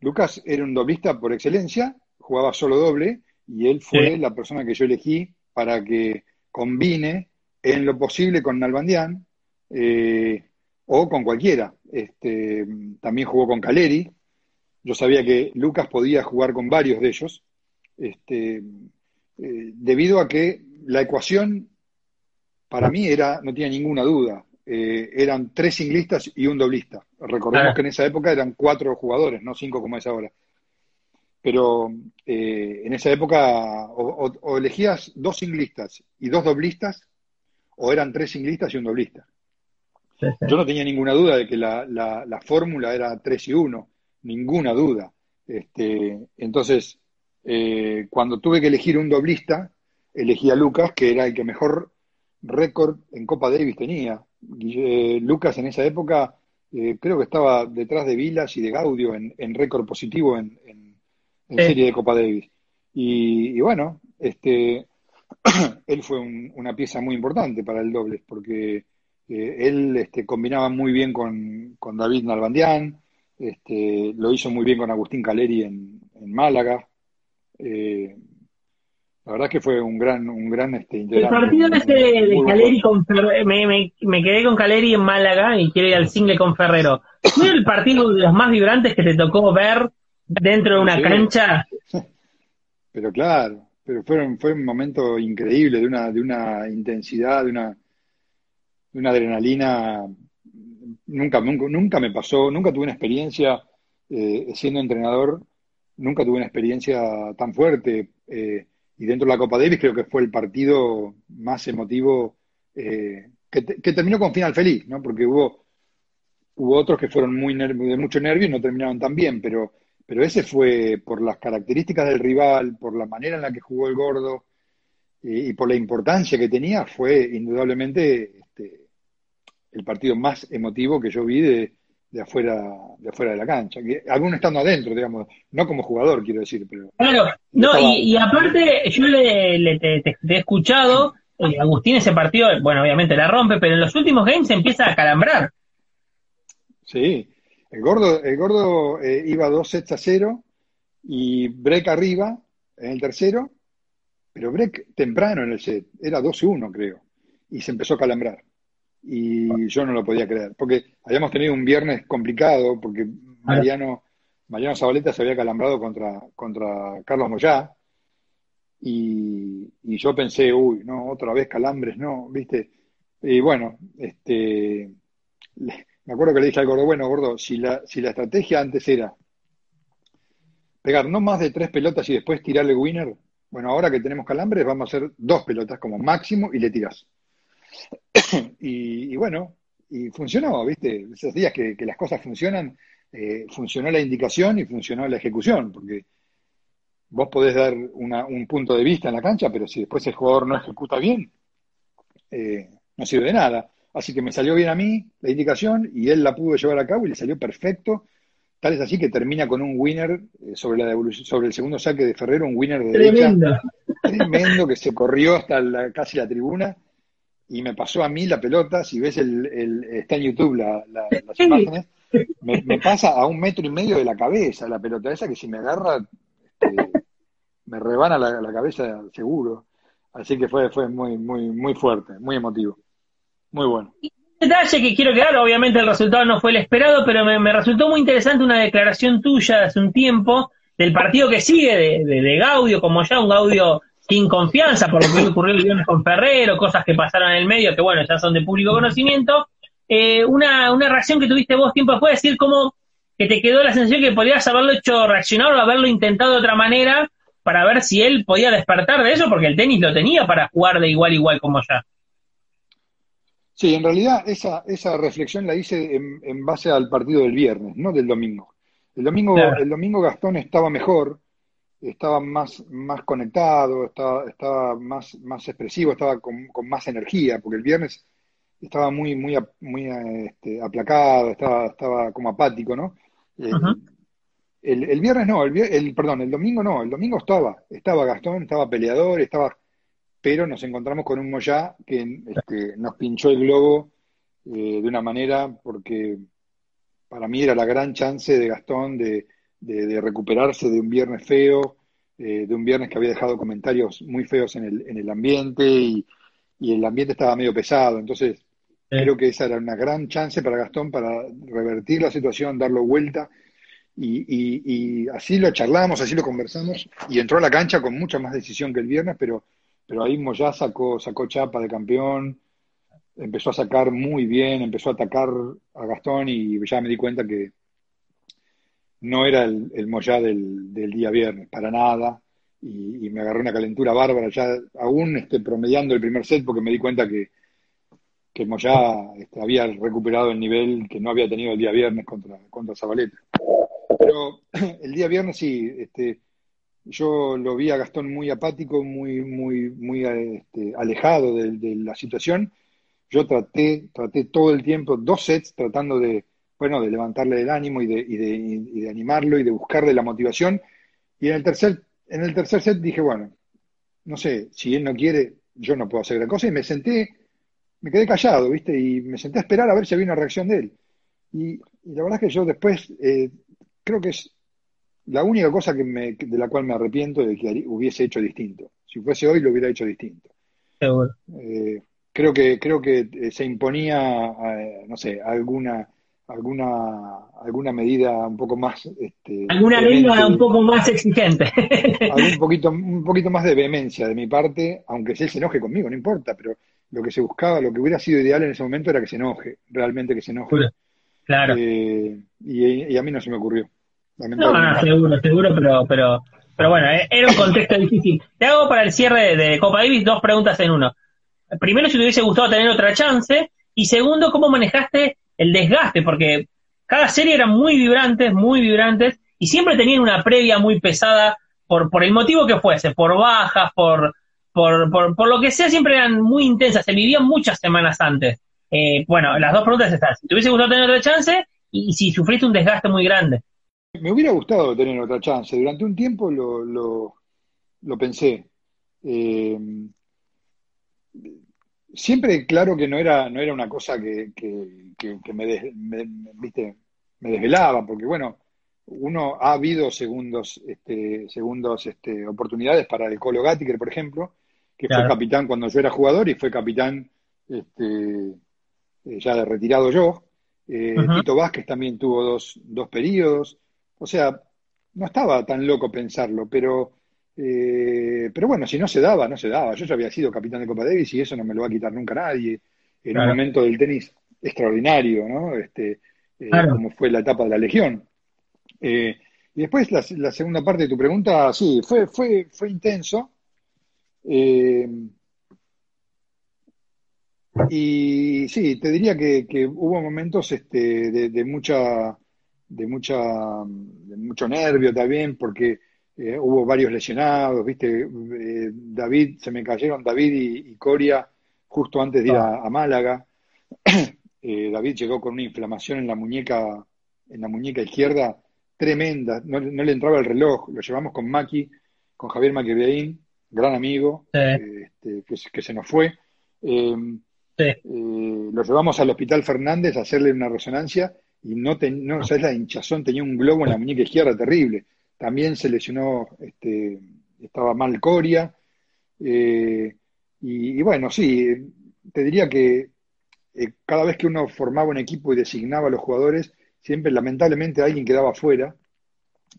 Lucas era un doblista por excelencia, jugaba solo doble y él fue la persona que yo elegí para que combine en lo posible con Nalbandián eh, o con cualquiera. Este, también jugó con Caleri. Yo sabía que Lucas podía jugar con varios de ellos, este, eh, debido a que la ecuación para mí era, no tenía ninguna duda, eh, eran tres singlistas y un doblista. Recordemos que en esa época eran cuatro jugadores, no cinco como es ahora. pero eh, en esa época o, elegías dos singlistas y dos doblistas, o eran tres singlistas y un doblista. Yo no tenía ninguna duda de que la, la, fórmula era 3 y 1, ninguna duda. Este, entonces, eh, cuando tuve que elegir un doblista, elegí a Lucas, que era el que mejor récord en Copa Davis tenía. Eh, Lucas en esa época eh, creo que estaba detrás de Vilas y de Gaudio en, récord positivo en, serie de Copa Davis. Y, bueno, este, (clears throat) él fue una pieza muy importante para el doble, porque eh, él este, combinaba muy bien con, David Nalbandián, este, lo hizo muy bien con Agustín Caleri en, Málaga. Eh, la verdad que fue un gran, un gran este, El partido ese de, Caleri con Ferrero, me, quedé con Caleri en Málaga y quiero ir al single con Ferrero. ¿Fue el partido de los más vibrantes que te tocó ver dentro de una cancha? (laughs) Pero claro, pero fue, fue un momento increíble, de una, de una intensidad, de una, una adrenalina. Nunca, nunca, nunca me pasó, nunca tuve una experiencia eh, siendo entrenador, nunca tuve una experiencia tan fuerte. Eh, y dentro de la Copa Davis creo que fue el partido más emotivo eh, que, terminó con final feliz, ¿no? Porque hubo, hubo otros que fueron muy de mucho nervio y no terminaron tan bien, pero, pero ese fue por las características del rival, por la manera en la que jugó el gordo y, por la importancia que tenía, fue indudablemente este, el partido más emotivo que yo vi de, de afuera de afuera de la cancha, que aún estando adentro, digamos, no como jugador, quiero decir, pero claro, no y, aparte yo le, te, he escuchado, eh, Agustín ese partido, bueno, obviamente la rompe, pero en los últimos games se empieza a calambrar. Sí, el gordo, el gordo eh, iba dos sets a cero y break arriba en el tercero, pero break temprano en el set, era 2-1 creo, y se empezó a calambrar y yo no lo podía creer, porque habíamos tenido un viernes complicado, porque Mariano, Mariano Zabaleta se había calambrado contra, contra Carlos Moyá, y, yo pensé, uy, no, otra vez calambres, no, viste, y bueno, este, me acuerdo que le dije al gordo, bueno, gordo, si la, si la estrategia antes era pegar no más de tres pelotas y después tirarle winner, bueno, ahora que tenemos calambres vamos a hacer dos pelotas como máximo y le tiras. (coughs) y, bueno, y funcionó, ¿viste? Esos días que, las cosas funcionan, eh, funcionó la indicación y funcionó la ejecución, porque vos podés dar un punto de vista en la cancha, pero si después el jugador no ejecuta bien, eh, no sirve de nada. Así que me salió bien a mí la indicación y él la pudo llevar a cabo y le salió perfecto. Tal es así que termina con un winner eh, sobre la sobre el segundo saque de Ferrero, un winner de tremendo. tremendo que se corrió hasta casi la tribuna y me pasó a mí la pelota, si ves el, el está en YouTube la, las imágenes, me, pasa a un metro y medio de la cabeza la pelota esa que si me agarra este, me rebana la, cabeza seguro. Así que fue, fue muy, muy, muy fuerte, muy emotivo. Muy bueno. Un detalle que quiero quedar, obviamente el resultado no fue el esperado, pero me, resultó muy interesante una declaración tuya hace un tiempo del partido que sigue de, de, de Gaudio, como ya un Gaudio sin confianza por lo que ocurrió el viernes con Ferrero, cosas que pasaron en el medio que, bueno, ya son de público conocimiento. Eh, una, una reacción que tuviste vos tiempo después, decir cómo que te quedó la sensación que podías haberlo hecho reaccionar o haberlo intentado de otra manera para ver si él podía despertar de eso, porque el tenis lo tenía para jugar de igual a igual como ya. Sí, en realidad esa, esa reflexión la hice en, base al partido del viernes, no del domingo. El domingo, el domingo Gastón estaba mejor, estaba más, más conectado, estaba, estaba más, más expresivo, estaba con, más energía, porque el viernes estaba muy, muy, muy este, aplacado, estaba, estaba como apático, ¿no? Eh, el, viernes no, el, el, perdón, el domingo no, el domingo estaba, estaba Gastón, estaba peleador, estaba, pero nos encontramos con un Moyá que este, nos pinchó el globo eh, de una manera, porque para mí era la gran chance de Gastón de, de, recuperarse de un viernes feo, eh, de un viernes que había dejado comentarios muy feos en el, en el ambiente y, el ambiente estaba medio pesado. Entonces, creo que esa era una gran chance para Gastón para revertir la situación, darlo vuelta. Y, y, así lo charlamos, así lo conversamos, y entró a la cancha con mucha más decisión que el viernes, pero, pero ahí ya sacó, sacó chapa de campeón, empezó a sacar muy bien, empezó a atacar a Gastón y ya me di cuenta que, no era el, el Moyá del, del, día viernes, para nada, y, me agarré una calentura bárbara, ya aún este, promediando el primer set, porque me di cuenta que, que Moyá este, había recuperado el nivel que no había tenido el día viernes contra, contra Zabaleta. Pero (clears throat) el día viernes sí, este, yo lo vi a Gastón muy apático, muy, muy, muy este, alejado de, de, la situación. Yo traté, traté todo el tiempo, dos sets, tratando de, bueno, de levantarle el ánimo y de, y de, y de animarlo y de buscarle la motivación. Y en el tercer, en el tercer set dije, bueno, no sé, si él no quiere, yo no puedo hacer gran cosa. Y me senté, me quedé callado, ¿viste? Y me senté a esperar a ver si había una reacción de él. Y, la verdad es que yo después eh, creo que es la única cosa que me, de la cual me arrepiento de que hubiese hecho distinto. Si fuese hoy, lo hubiera hecho distinto. Eh, creo que creo que eh, se imponía, no sé, alguna alguna alguna medida un poco más este, alguna medida un poco más exigente. (laughs) Un poquito un poquito más de vehemencia de mi parte aunque él se enoje conmigo no importa pero lo que se buscaba lo que hubiera sido ideal en ese momento era que se enoje realmente que se enoje. Claro. Eh, y, a mí no se me ocurrió no, no seguro seguro pero pero pero bueno eh, era un contexto difícil. Te hago para el cierre de Copa Davis dos preguntas en uno. Primero si te hubiese gustado tener otra chance y segundo cómo manejaste el desgaste, porque cada serie eran muy vibrantes, muy vibrantes, y siempre tenían una previa muy pesada por, por el motivo que fuese, por bajas, por, por, por, lo que sea, siempre eran muy intensas, se vivían muchas semanas antes. Eh, bueno, las dos preguntas están, si te hubiese gustado tener otra chance y, si sufriste un desgaste muy grande. Me hubiera gustado tener otra chance, durante un tiempo lo, lo, lo pensé. Eh, siempre claro que no era, no era una cosa que, que, me, ¿viste? me desvelaba, porque bueno, uno ha habido segundos, este, segundos este, oportunidades para el Colo Gattiker, por ejemplo, que fue capitán cuando yo era jugador y fue capitán este, eh, ya de retirado yo. Eh, Tito Vázquez también tuvo dos, dos periodos. O sea, no estaba tan loco pensarlo, pero eh, pero bueno, si no se daba, no se daba. Yo ya había sido capitán de Copa Davis y eso no me lo va a quitar nunca nadie. En un momento del tenis extraordinario, ¿no? Este, eh, Como fue la etapa de la Legión. Eh, y después la, segunda parte de tu pregunta, sí, fue, fue, fue intenso. y sí, te diría que, hubo momentos este, de, de, mucha, de mucha, de mucho nervio también, porque eh, hubo varios lesionados, viste, eh, David, se me cayeron David y, Coria justo antes de ir a, ah. Málaga. (clears throat) Eh, David llegó con una inflamación en la muñeca, en la muñeca izquierda tremenda, no, le entraba el reloj, lo llevamos con Maki, con Javier Maquiveín, gran amigo, este, que, se nos fue. Em, lo llevamos al Hospital Fernández a hacerle una resonancia y no, no sabes la hinchazón, tenía un globo en la muñeca izquierda terrible también se lesionó, este, estaba mal Coria. Eh, y, bueno, sí, te diría que eh, cada vez que uno formaba un equipo y designaba a los jugadores, siempre lamentablemente alguien quedaba fuera.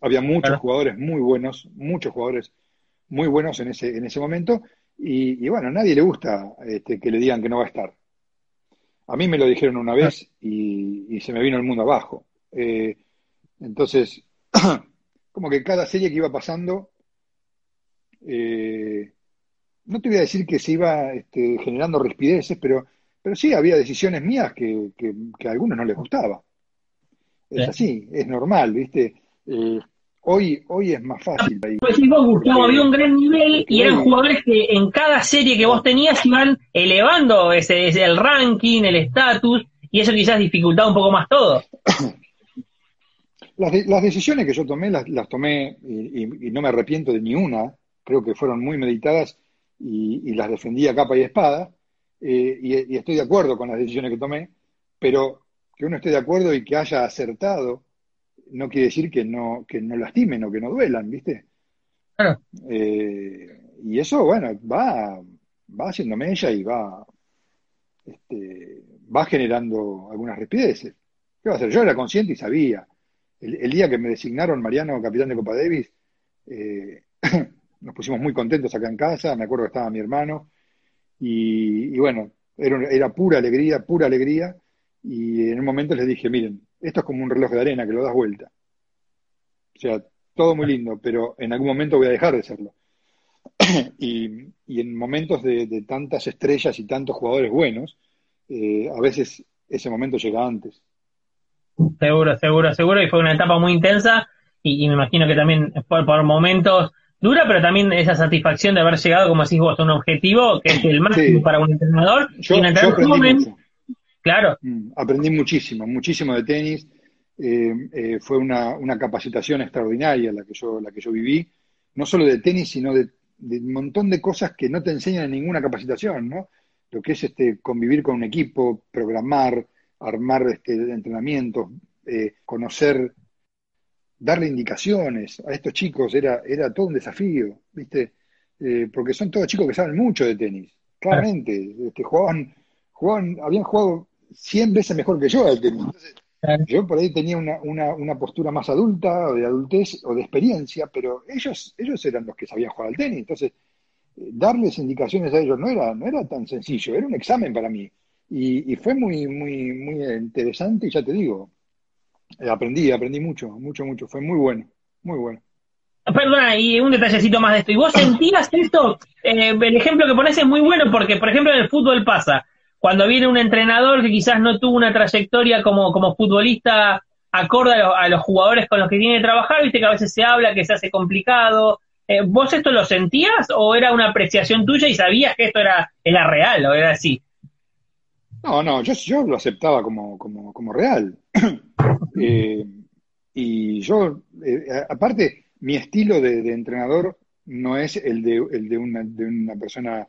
Había muchos jugadores muy buenos, muchos jugadores muy buenos en ese, en ese momento. Y, bueno, a nadie le gusta este, que le digan que no va a estar. A mí me lo dijeron una vez y, se me vino el mundo abajo. Eh, entonces, (clears throat) como que cada serie que iba pasando, eh, no te voy a decir que se iba este, generando rispideces, pero, pero sí había decisiones mías que, a algunos no les gustaba. Es así, es normal, ¿viste? Eh, hoy, hoy es más fácil. Pues sí, vos, Gustavo, había un gran nivel y eran jugadores que en cada serie que vos tenías iban elevando ese, ese el ranking, el estatus, y eso quizás dificultaba un poco más todo. (coughs) Las, las decisiones que yo tomé, las, las tomé y, no me arrepiento de ni una, creo que fueron muy meditadas y, las defendí a capa y espada, eh, y, estoy de acuerdo con las decisiones que tomé, pero que uno esté de acuerdo y que haya acertado no quiere decir que no, que no lastimen o que no duelan, ¿viste? Claro. Eh, y eso, bueno, va, va haciéndome ella y va, este, va generando algunas respideces. ¿Qué va a hacer? Yo era consciente y sabía el, día que me designaron Mariano capitán de Copa Davis, eh, (clears throat) nos pusimos muy contentos acá en casa, me acuerdo que estaba mi hermano, y, bueno, era, era, pura alegría, pura alegría, y en un momento les dije, miren, esto es como un reloj de arena que lo das vuelta. O sea, todo muy lindo, pero en algún momento voy a dejar de serlo. (clears throat) y, en momentos de, tantas estrellas y tantos jugadores buenos, eh, a veces ese momento llega antes. Seguro, seguro, seguro, y fue una etapa muy intensa y, me imagino que también por, por, momentos dura, pero también esa satisfacción de haber llegado, como decís vos, a un objetivo que es el máximo para un entrenador. Yo, y un entrenador mucho. Claro. Mm, aprendí muchísimo, muchísimo de tenis. Eh, eh, fue una, una, capacitación extraordinaria la que yo, la que yo viví, no solo de tenis, sino de, un montón de cosas que no te enseñan en ninguna capacitación, ¿no? Lo que es este convivir con un equipo, programar, armar este, entrenamientos, eh, conocer, darle indicaciones a estos chicos, era, era todo un desafío, ¿viste? porque son todos chicos que saben mucho de tenis, claramente, este, jugaban, jugaban, habían jugado 100 veces mejor que yo al tenis. Entonces, yo por ahí tenía una, una, una, postura más adulta, o de adultez, o de experiencia, pero ellos, ellos eran los que sabían jugar al tenis. Entonces, eh, darles indicaciones a ellos no era, no era tan sencillo, era un examen para mí. Y, fue muy, muy, muy interesante, y ya te digo, eh, aprendí, aprendí mucho, mucho, mucho. Fue muy bueno, muy bueno. Perdona, y un detallecito más de esto. ¿Y vos sentías esto? Eh, el ejemplo que pones es muy bueno porque, por ejemplo, en el fútbol pasa cuando viene un entrenador que quizás no tuvo una trayectoria como, como futbolista acorde a, los jugadores con los que tiene que trabajar, viste que a veces se habla que se hace complicado. Eh, ¿Vos esto lo sentías o era una apreciación tuya y sabías que esto era, era real o era así? No, no, yo, yo lo aceptaba como, como, como real. (coughs) Eh, y yo, eh, aparte, mi estilo de, de, entrenador no es el de, el de, una, de una persona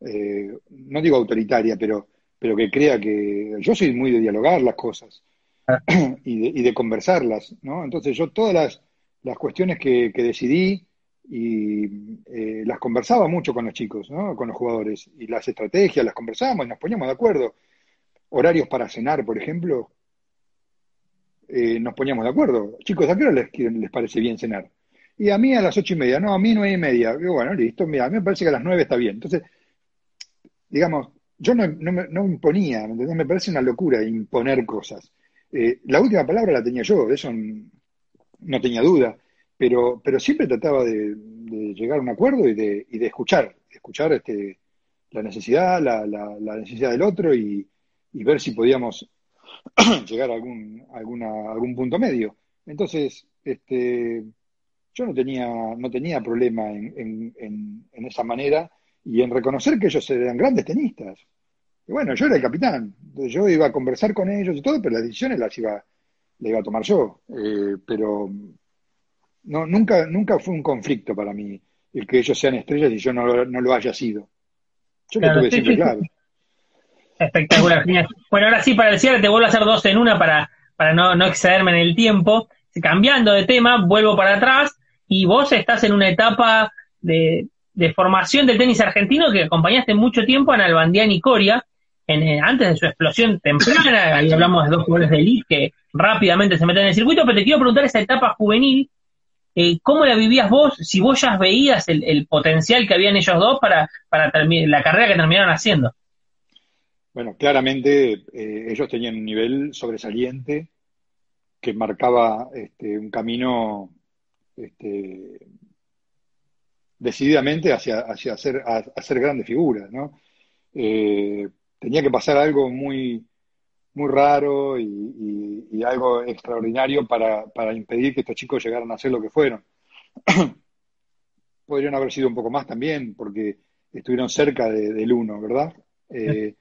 eh, no digo autoritaria, pero, pero que crea que yo soy muy de dialogar las cosas ah. (coughs) y, de, conversarlas, ¿no? Entonces yo todas las, las cuestiones que, decidí y eh, las conversaba mucho con los chicos, ¿no? Con los jugadores y las estrategias las conversábamos y nos poníamos de acuerdo. Horarios para cenar, por ejemplo, eh, nos poníamos de acuerdo. Chicos, ¿a qué hora les, les parece bien cenar? Y a mí a las ocho y media, no, a mí nueve y media. Y bueno, listo, mira, a mí me parece que a las nueve está bien. Entonces, digamos, yo no, no, me, imponía, ¿me, parece una locura imponer cosas. Eh, la última palabra la tenía yo, de eso no tenía duda, pero, pero siempre trataba de, llegar a un acuerdo y de, y de escuchar, escuchar este, la necesidad, la, la, necesidad del otro y, ver si podíamos (clears throat) llegar a algún, alguna, algún punto medio. Entonces, este, yo no tenía, no tenía problema en, en, en esa manera y en reconocer que ellos eran grandes tenistas. Y bueno, yo era el capitán, yo iba a conversar con ellos y todo, pero las decisiones las iba, las iba a tomar yo. Eh, pero no, nunca, nunca fue un conflicto para mí el que ellos sean estrellas y yo no, no lo haya sido. Yo lo tuve siempre claro. Espectacular, Bueno, ahora sí, para el te vuelvo a hacer dos en una para, para no, no excederme en el tiempo. Cambiando de tema, vuelvo para atrás y vos estás en una etapa de, de formación del tenis argentino que acompañaste mucho tiempo a Nalbandián y Coria, en, eh, antes de su explosión temprana, ahí hablamos de dos jugadores de elite que rápidamente se meten en el circuito, pero te quiero preguntar esa etapa juvenil, eh, ¿cómo la vivías vos? Si vos ya veías el, potencial que habían ellos dos para, para la carrera que terminaron haciendo. Bueno, claramente eh, ellos tenían un nivel sobresaliente que marcaba este, un camino este, decididamente hacia, hacia hacer, hacer grandes figuras, ¿no? Eh, tenía que pasar algo muy, muy raro y, algo extraordinario para, para, impedir que estos chicos llegaran a ser lo que fueron. (clears throat) Podrían haber sido un poco más también, porque estuvieron cerca del uno, ¿verdad? Eh,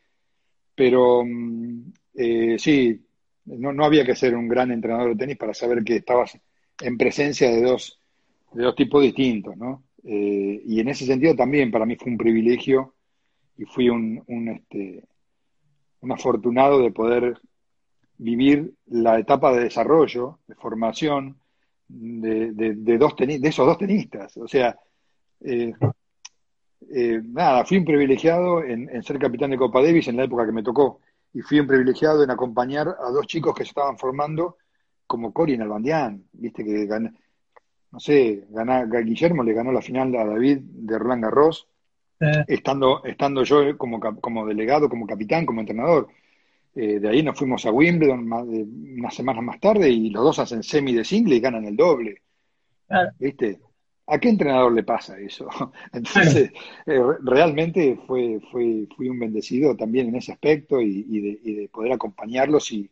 pero mm, eh, sí, no, no, había que ser un gran entrenador de tenis para saber que estabas en presencia de dos, de dos tipos distintos, ¿no? Eh, y en ese sentido también para mí fue un privilegio y fui un, un, este, un afortunado de poder vivir la etapa de desarrollo, de formación de, de, dos de esos dos tenistas. O sea, eh, eh, nada, fui un privilegiado en, ser capitán de Copa Davis en la época que me tocó. Y fui un privilegiado en acompañar a dos chicos que se estaban formando como Cory en Albandián, viste que no sé, Guillermo le ganó la final a David de Roland Garros, estando, estando yo como, como delegado, como capitán, como entrenador. Eh, de ahí nos fuimos a Wimbledon más unas semanas más tarde y los dos hacen semi de single y ganan el doble. ¿Viste? ¿A qué entrenador le pasa eso? (laughs) Entonces, eh, realmente fue, fue, fui un bendecido también en ese aspecto y, de, poder acompañarlos y,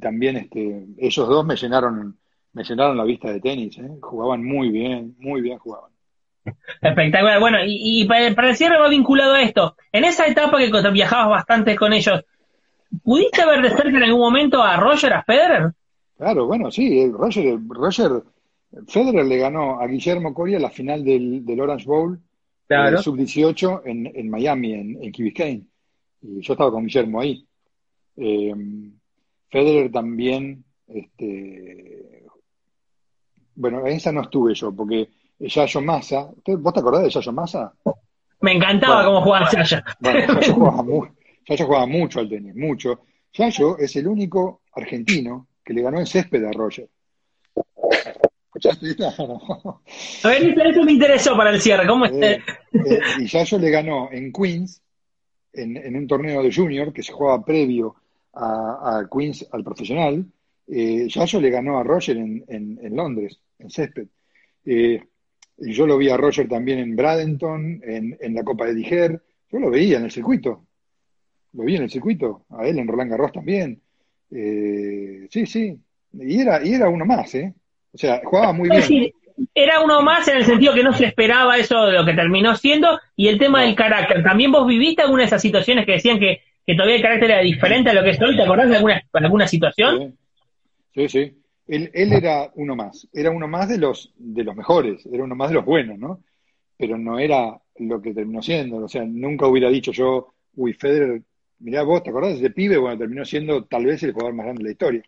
también este, ellos dos me llenaron, me llenaron la vista de tenis, ¿eh? jugaban muy bien, muy bien jugaban. Espectacular. Bueno, y, para el cierre va vinculado a esto. En esa etapa que viajabas bastante con ellos, ¿pudiste ver de cerca en algún momento a Roger, a Federer? Claro, bueno, sí, eh, Roger, Roger Federer le ganó a Guillermo Coria la final del, Orange Bowl claro. Eh, sub-18 en, en, Miami, en, en Key Biscayne. Y yo estaba con Guillermo ahí. Eh, Federer también, este, bueno, en esa no estuve yo, porque Yayo Massa, ¿vos te acordás de Yayo Massa? Me encantaba cómo jugaba Yayo. Bueno, (laughs) Yayo jugaba, Yayo jugaba mucho al tenis, mucho. Yayo es el único argentino que le ganó en césped a Roger. (laughs) A ver, eso me interesó para el cierre. ¿Cómo eh, eh, y Yayo le ganó en Queens, en, un torneo de junior que se jugaba previo a, Queens al profesional. Eh, Yayo le ganó a Roger en, en, Londres, en césped. Eh, y yo lo vi a Roger también en Bradenton, en, en la Copa de Diger. Yo lo veía en el circuito. Lo vi en el circuito. A él en Roland Garros también. sí, sí. Y era, y era uno más, ¿eh? O sea, jugaba muy bien. era uno más en el sentido que no se esperaba eso de lo que terminó siendo. Y el tema del carácter. ¿También vos viviste alguna de esas situaciones que decían que, que todavía el carácter era diferente a lo que es hoy? ¿Te acordás de alguna, alguna situación? Sí, sí. Él, él era uno más. Era uno más de los, de los mejores. Era uno más de los buenos, ¿no? Pero no era lo que terminó siendo. O sea, nunca hubiera dicho yo, uy, Federer, mirá vos, ¿te acordás de ese pibe? Bueno, terminó siendo tal vez el jugador más grande de la historia.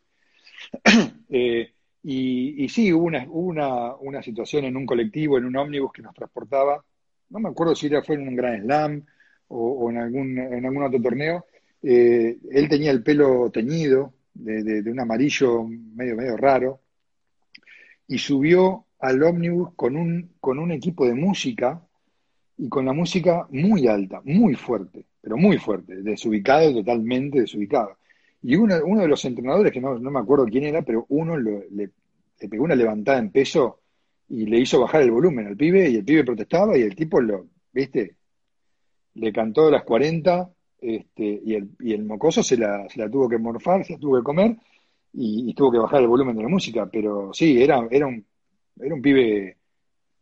(clears throat) eh, y, sí, hubo, una, una, una, situación en un colectivo, en un ómnibus que nos transportaba, no me acuerdo si era, fue en un Grand Slam o, en, algún, en algún otro torneo, eh, él tenía el pelo teñido, de, de, un amarillo medio, medio raro, y subió al ómnibus con un, con un equipo de música y con la música muy alta, muy fuerte, pero muy fuerte, desubicado, totalmente desubicado. Y uno, uno de los entrenadores, que no, no me acuerdo quién era, pero uno le, le, pegó una levantada en peso y le hizo bajar el volumen al pibe y el pibe protestaba y el tipo lo, viste, le cantó las 40 este, y, el, y el mocoso se la, se la tuvo que morfar, se la tuvo que comer y, tuvo que bajar el volumen de la música, pero sí, era, era, un, era un pibe,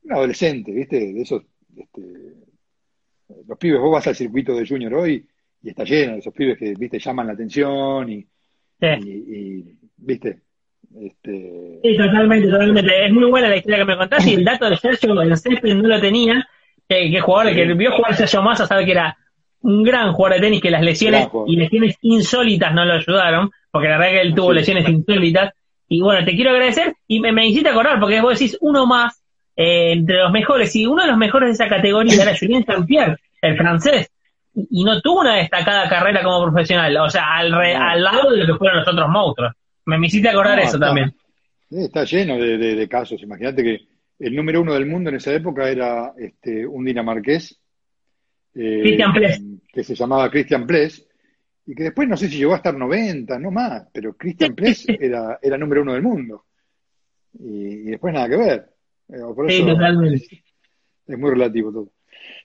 un adolescente, viste, de esos, este, los pibes, vos vas al circuito de junior hoy y está lleno de esos pibes que, viste, llaman la atención y, y, viste. Este... Sí, totalmente, totalmente. Es muy buena la historia que me contaste y el dato de Sergio el césped no lo tenía. Que, que jugador, que vio jugar Sergio Massa sabe que era un gran jugador de tenis, que las lesiones y lesiones insólitas no lo ayudaron, porque la verdad que él tuvo lesiones insólitas. Y bueno, te quiero agradecer y me, me hiciste acordar, porque vos decís uno más eh, entre los mejores, y uno de los mejores de esa categoría era Julien Saint-Pierre, el francés, y no tuvo una destacada carrera como profesional, o sea, al, al lado de lo que fueron los otros monstruos. Me, me hiciste acordar eso también. Está lleno de, casos. Imagínate que el número uno del mundo en esa época era este, un dinamarqués eh, que se llamaba Christian Pless y que después no sé si llegó a estar 90, no más, pero Christian Pless era, era número uno del mundo. Y, después nada que ver. Eh, sí, totalmente. Es muy relativo todo.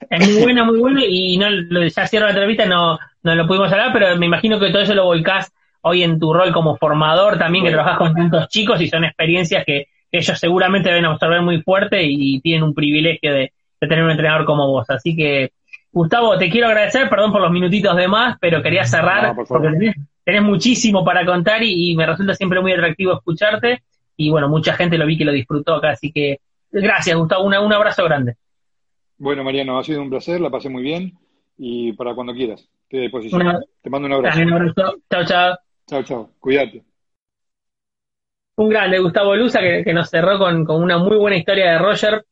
Es muy buena, muy buena, y no, ya cierro la entrevista, no, no lo pudimos hablar, pero me imagino que todo eso lo volcás hoy en tu rol como formador también, que trabajas con tantos chicos y son experiencias que ellos seguramente deben absorber muy fuerte y tienen un privilegio de, tener un entrenador como vos. Así que, Gustavo, te quiero agradecer, perdón por los minutitos de más, pero quería cerrar porque tenés, muchísimo para contar y, me resulta siempre muy atractivo escucharte. Y bueno, mucha gente lo vi que lo disfrutó acá, así que gracias, Gustavo, un abrazo grande. Bueno, Mariano, ha sido un placer, la pasé muy bien y para cuando quieras, te disposición. Te mando un abrazo. Un abrazo. Chao, chao. Chao, chao. Cuídate. Un grande, Gustavo Luza, que, nos cerró con, una muy buena historia de Roger.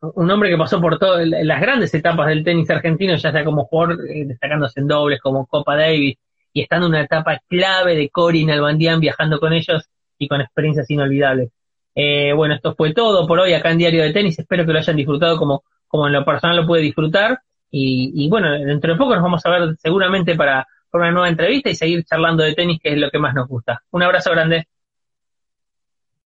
Un hombre que pasó por todas las grandes etapas del tenis argentino, ya sea como jugador, eh, destacándose en dobles, como Copa Davis, y estando en una etapa clave de Corin Albandián, viajando con ellos y con experiencias inolvidables. Eh, bueno, esto fue todo por hoy acá en Diario de Tenis. Espero que lo hayan disfrutado como como en lo personal lo puede disfrutar. Y, bueno, dentro de poco nos vamos a ver seguramente para una nueva entrevista y seguir charlando de tenis, que es lo que más nos gusta. Un abrazo grande.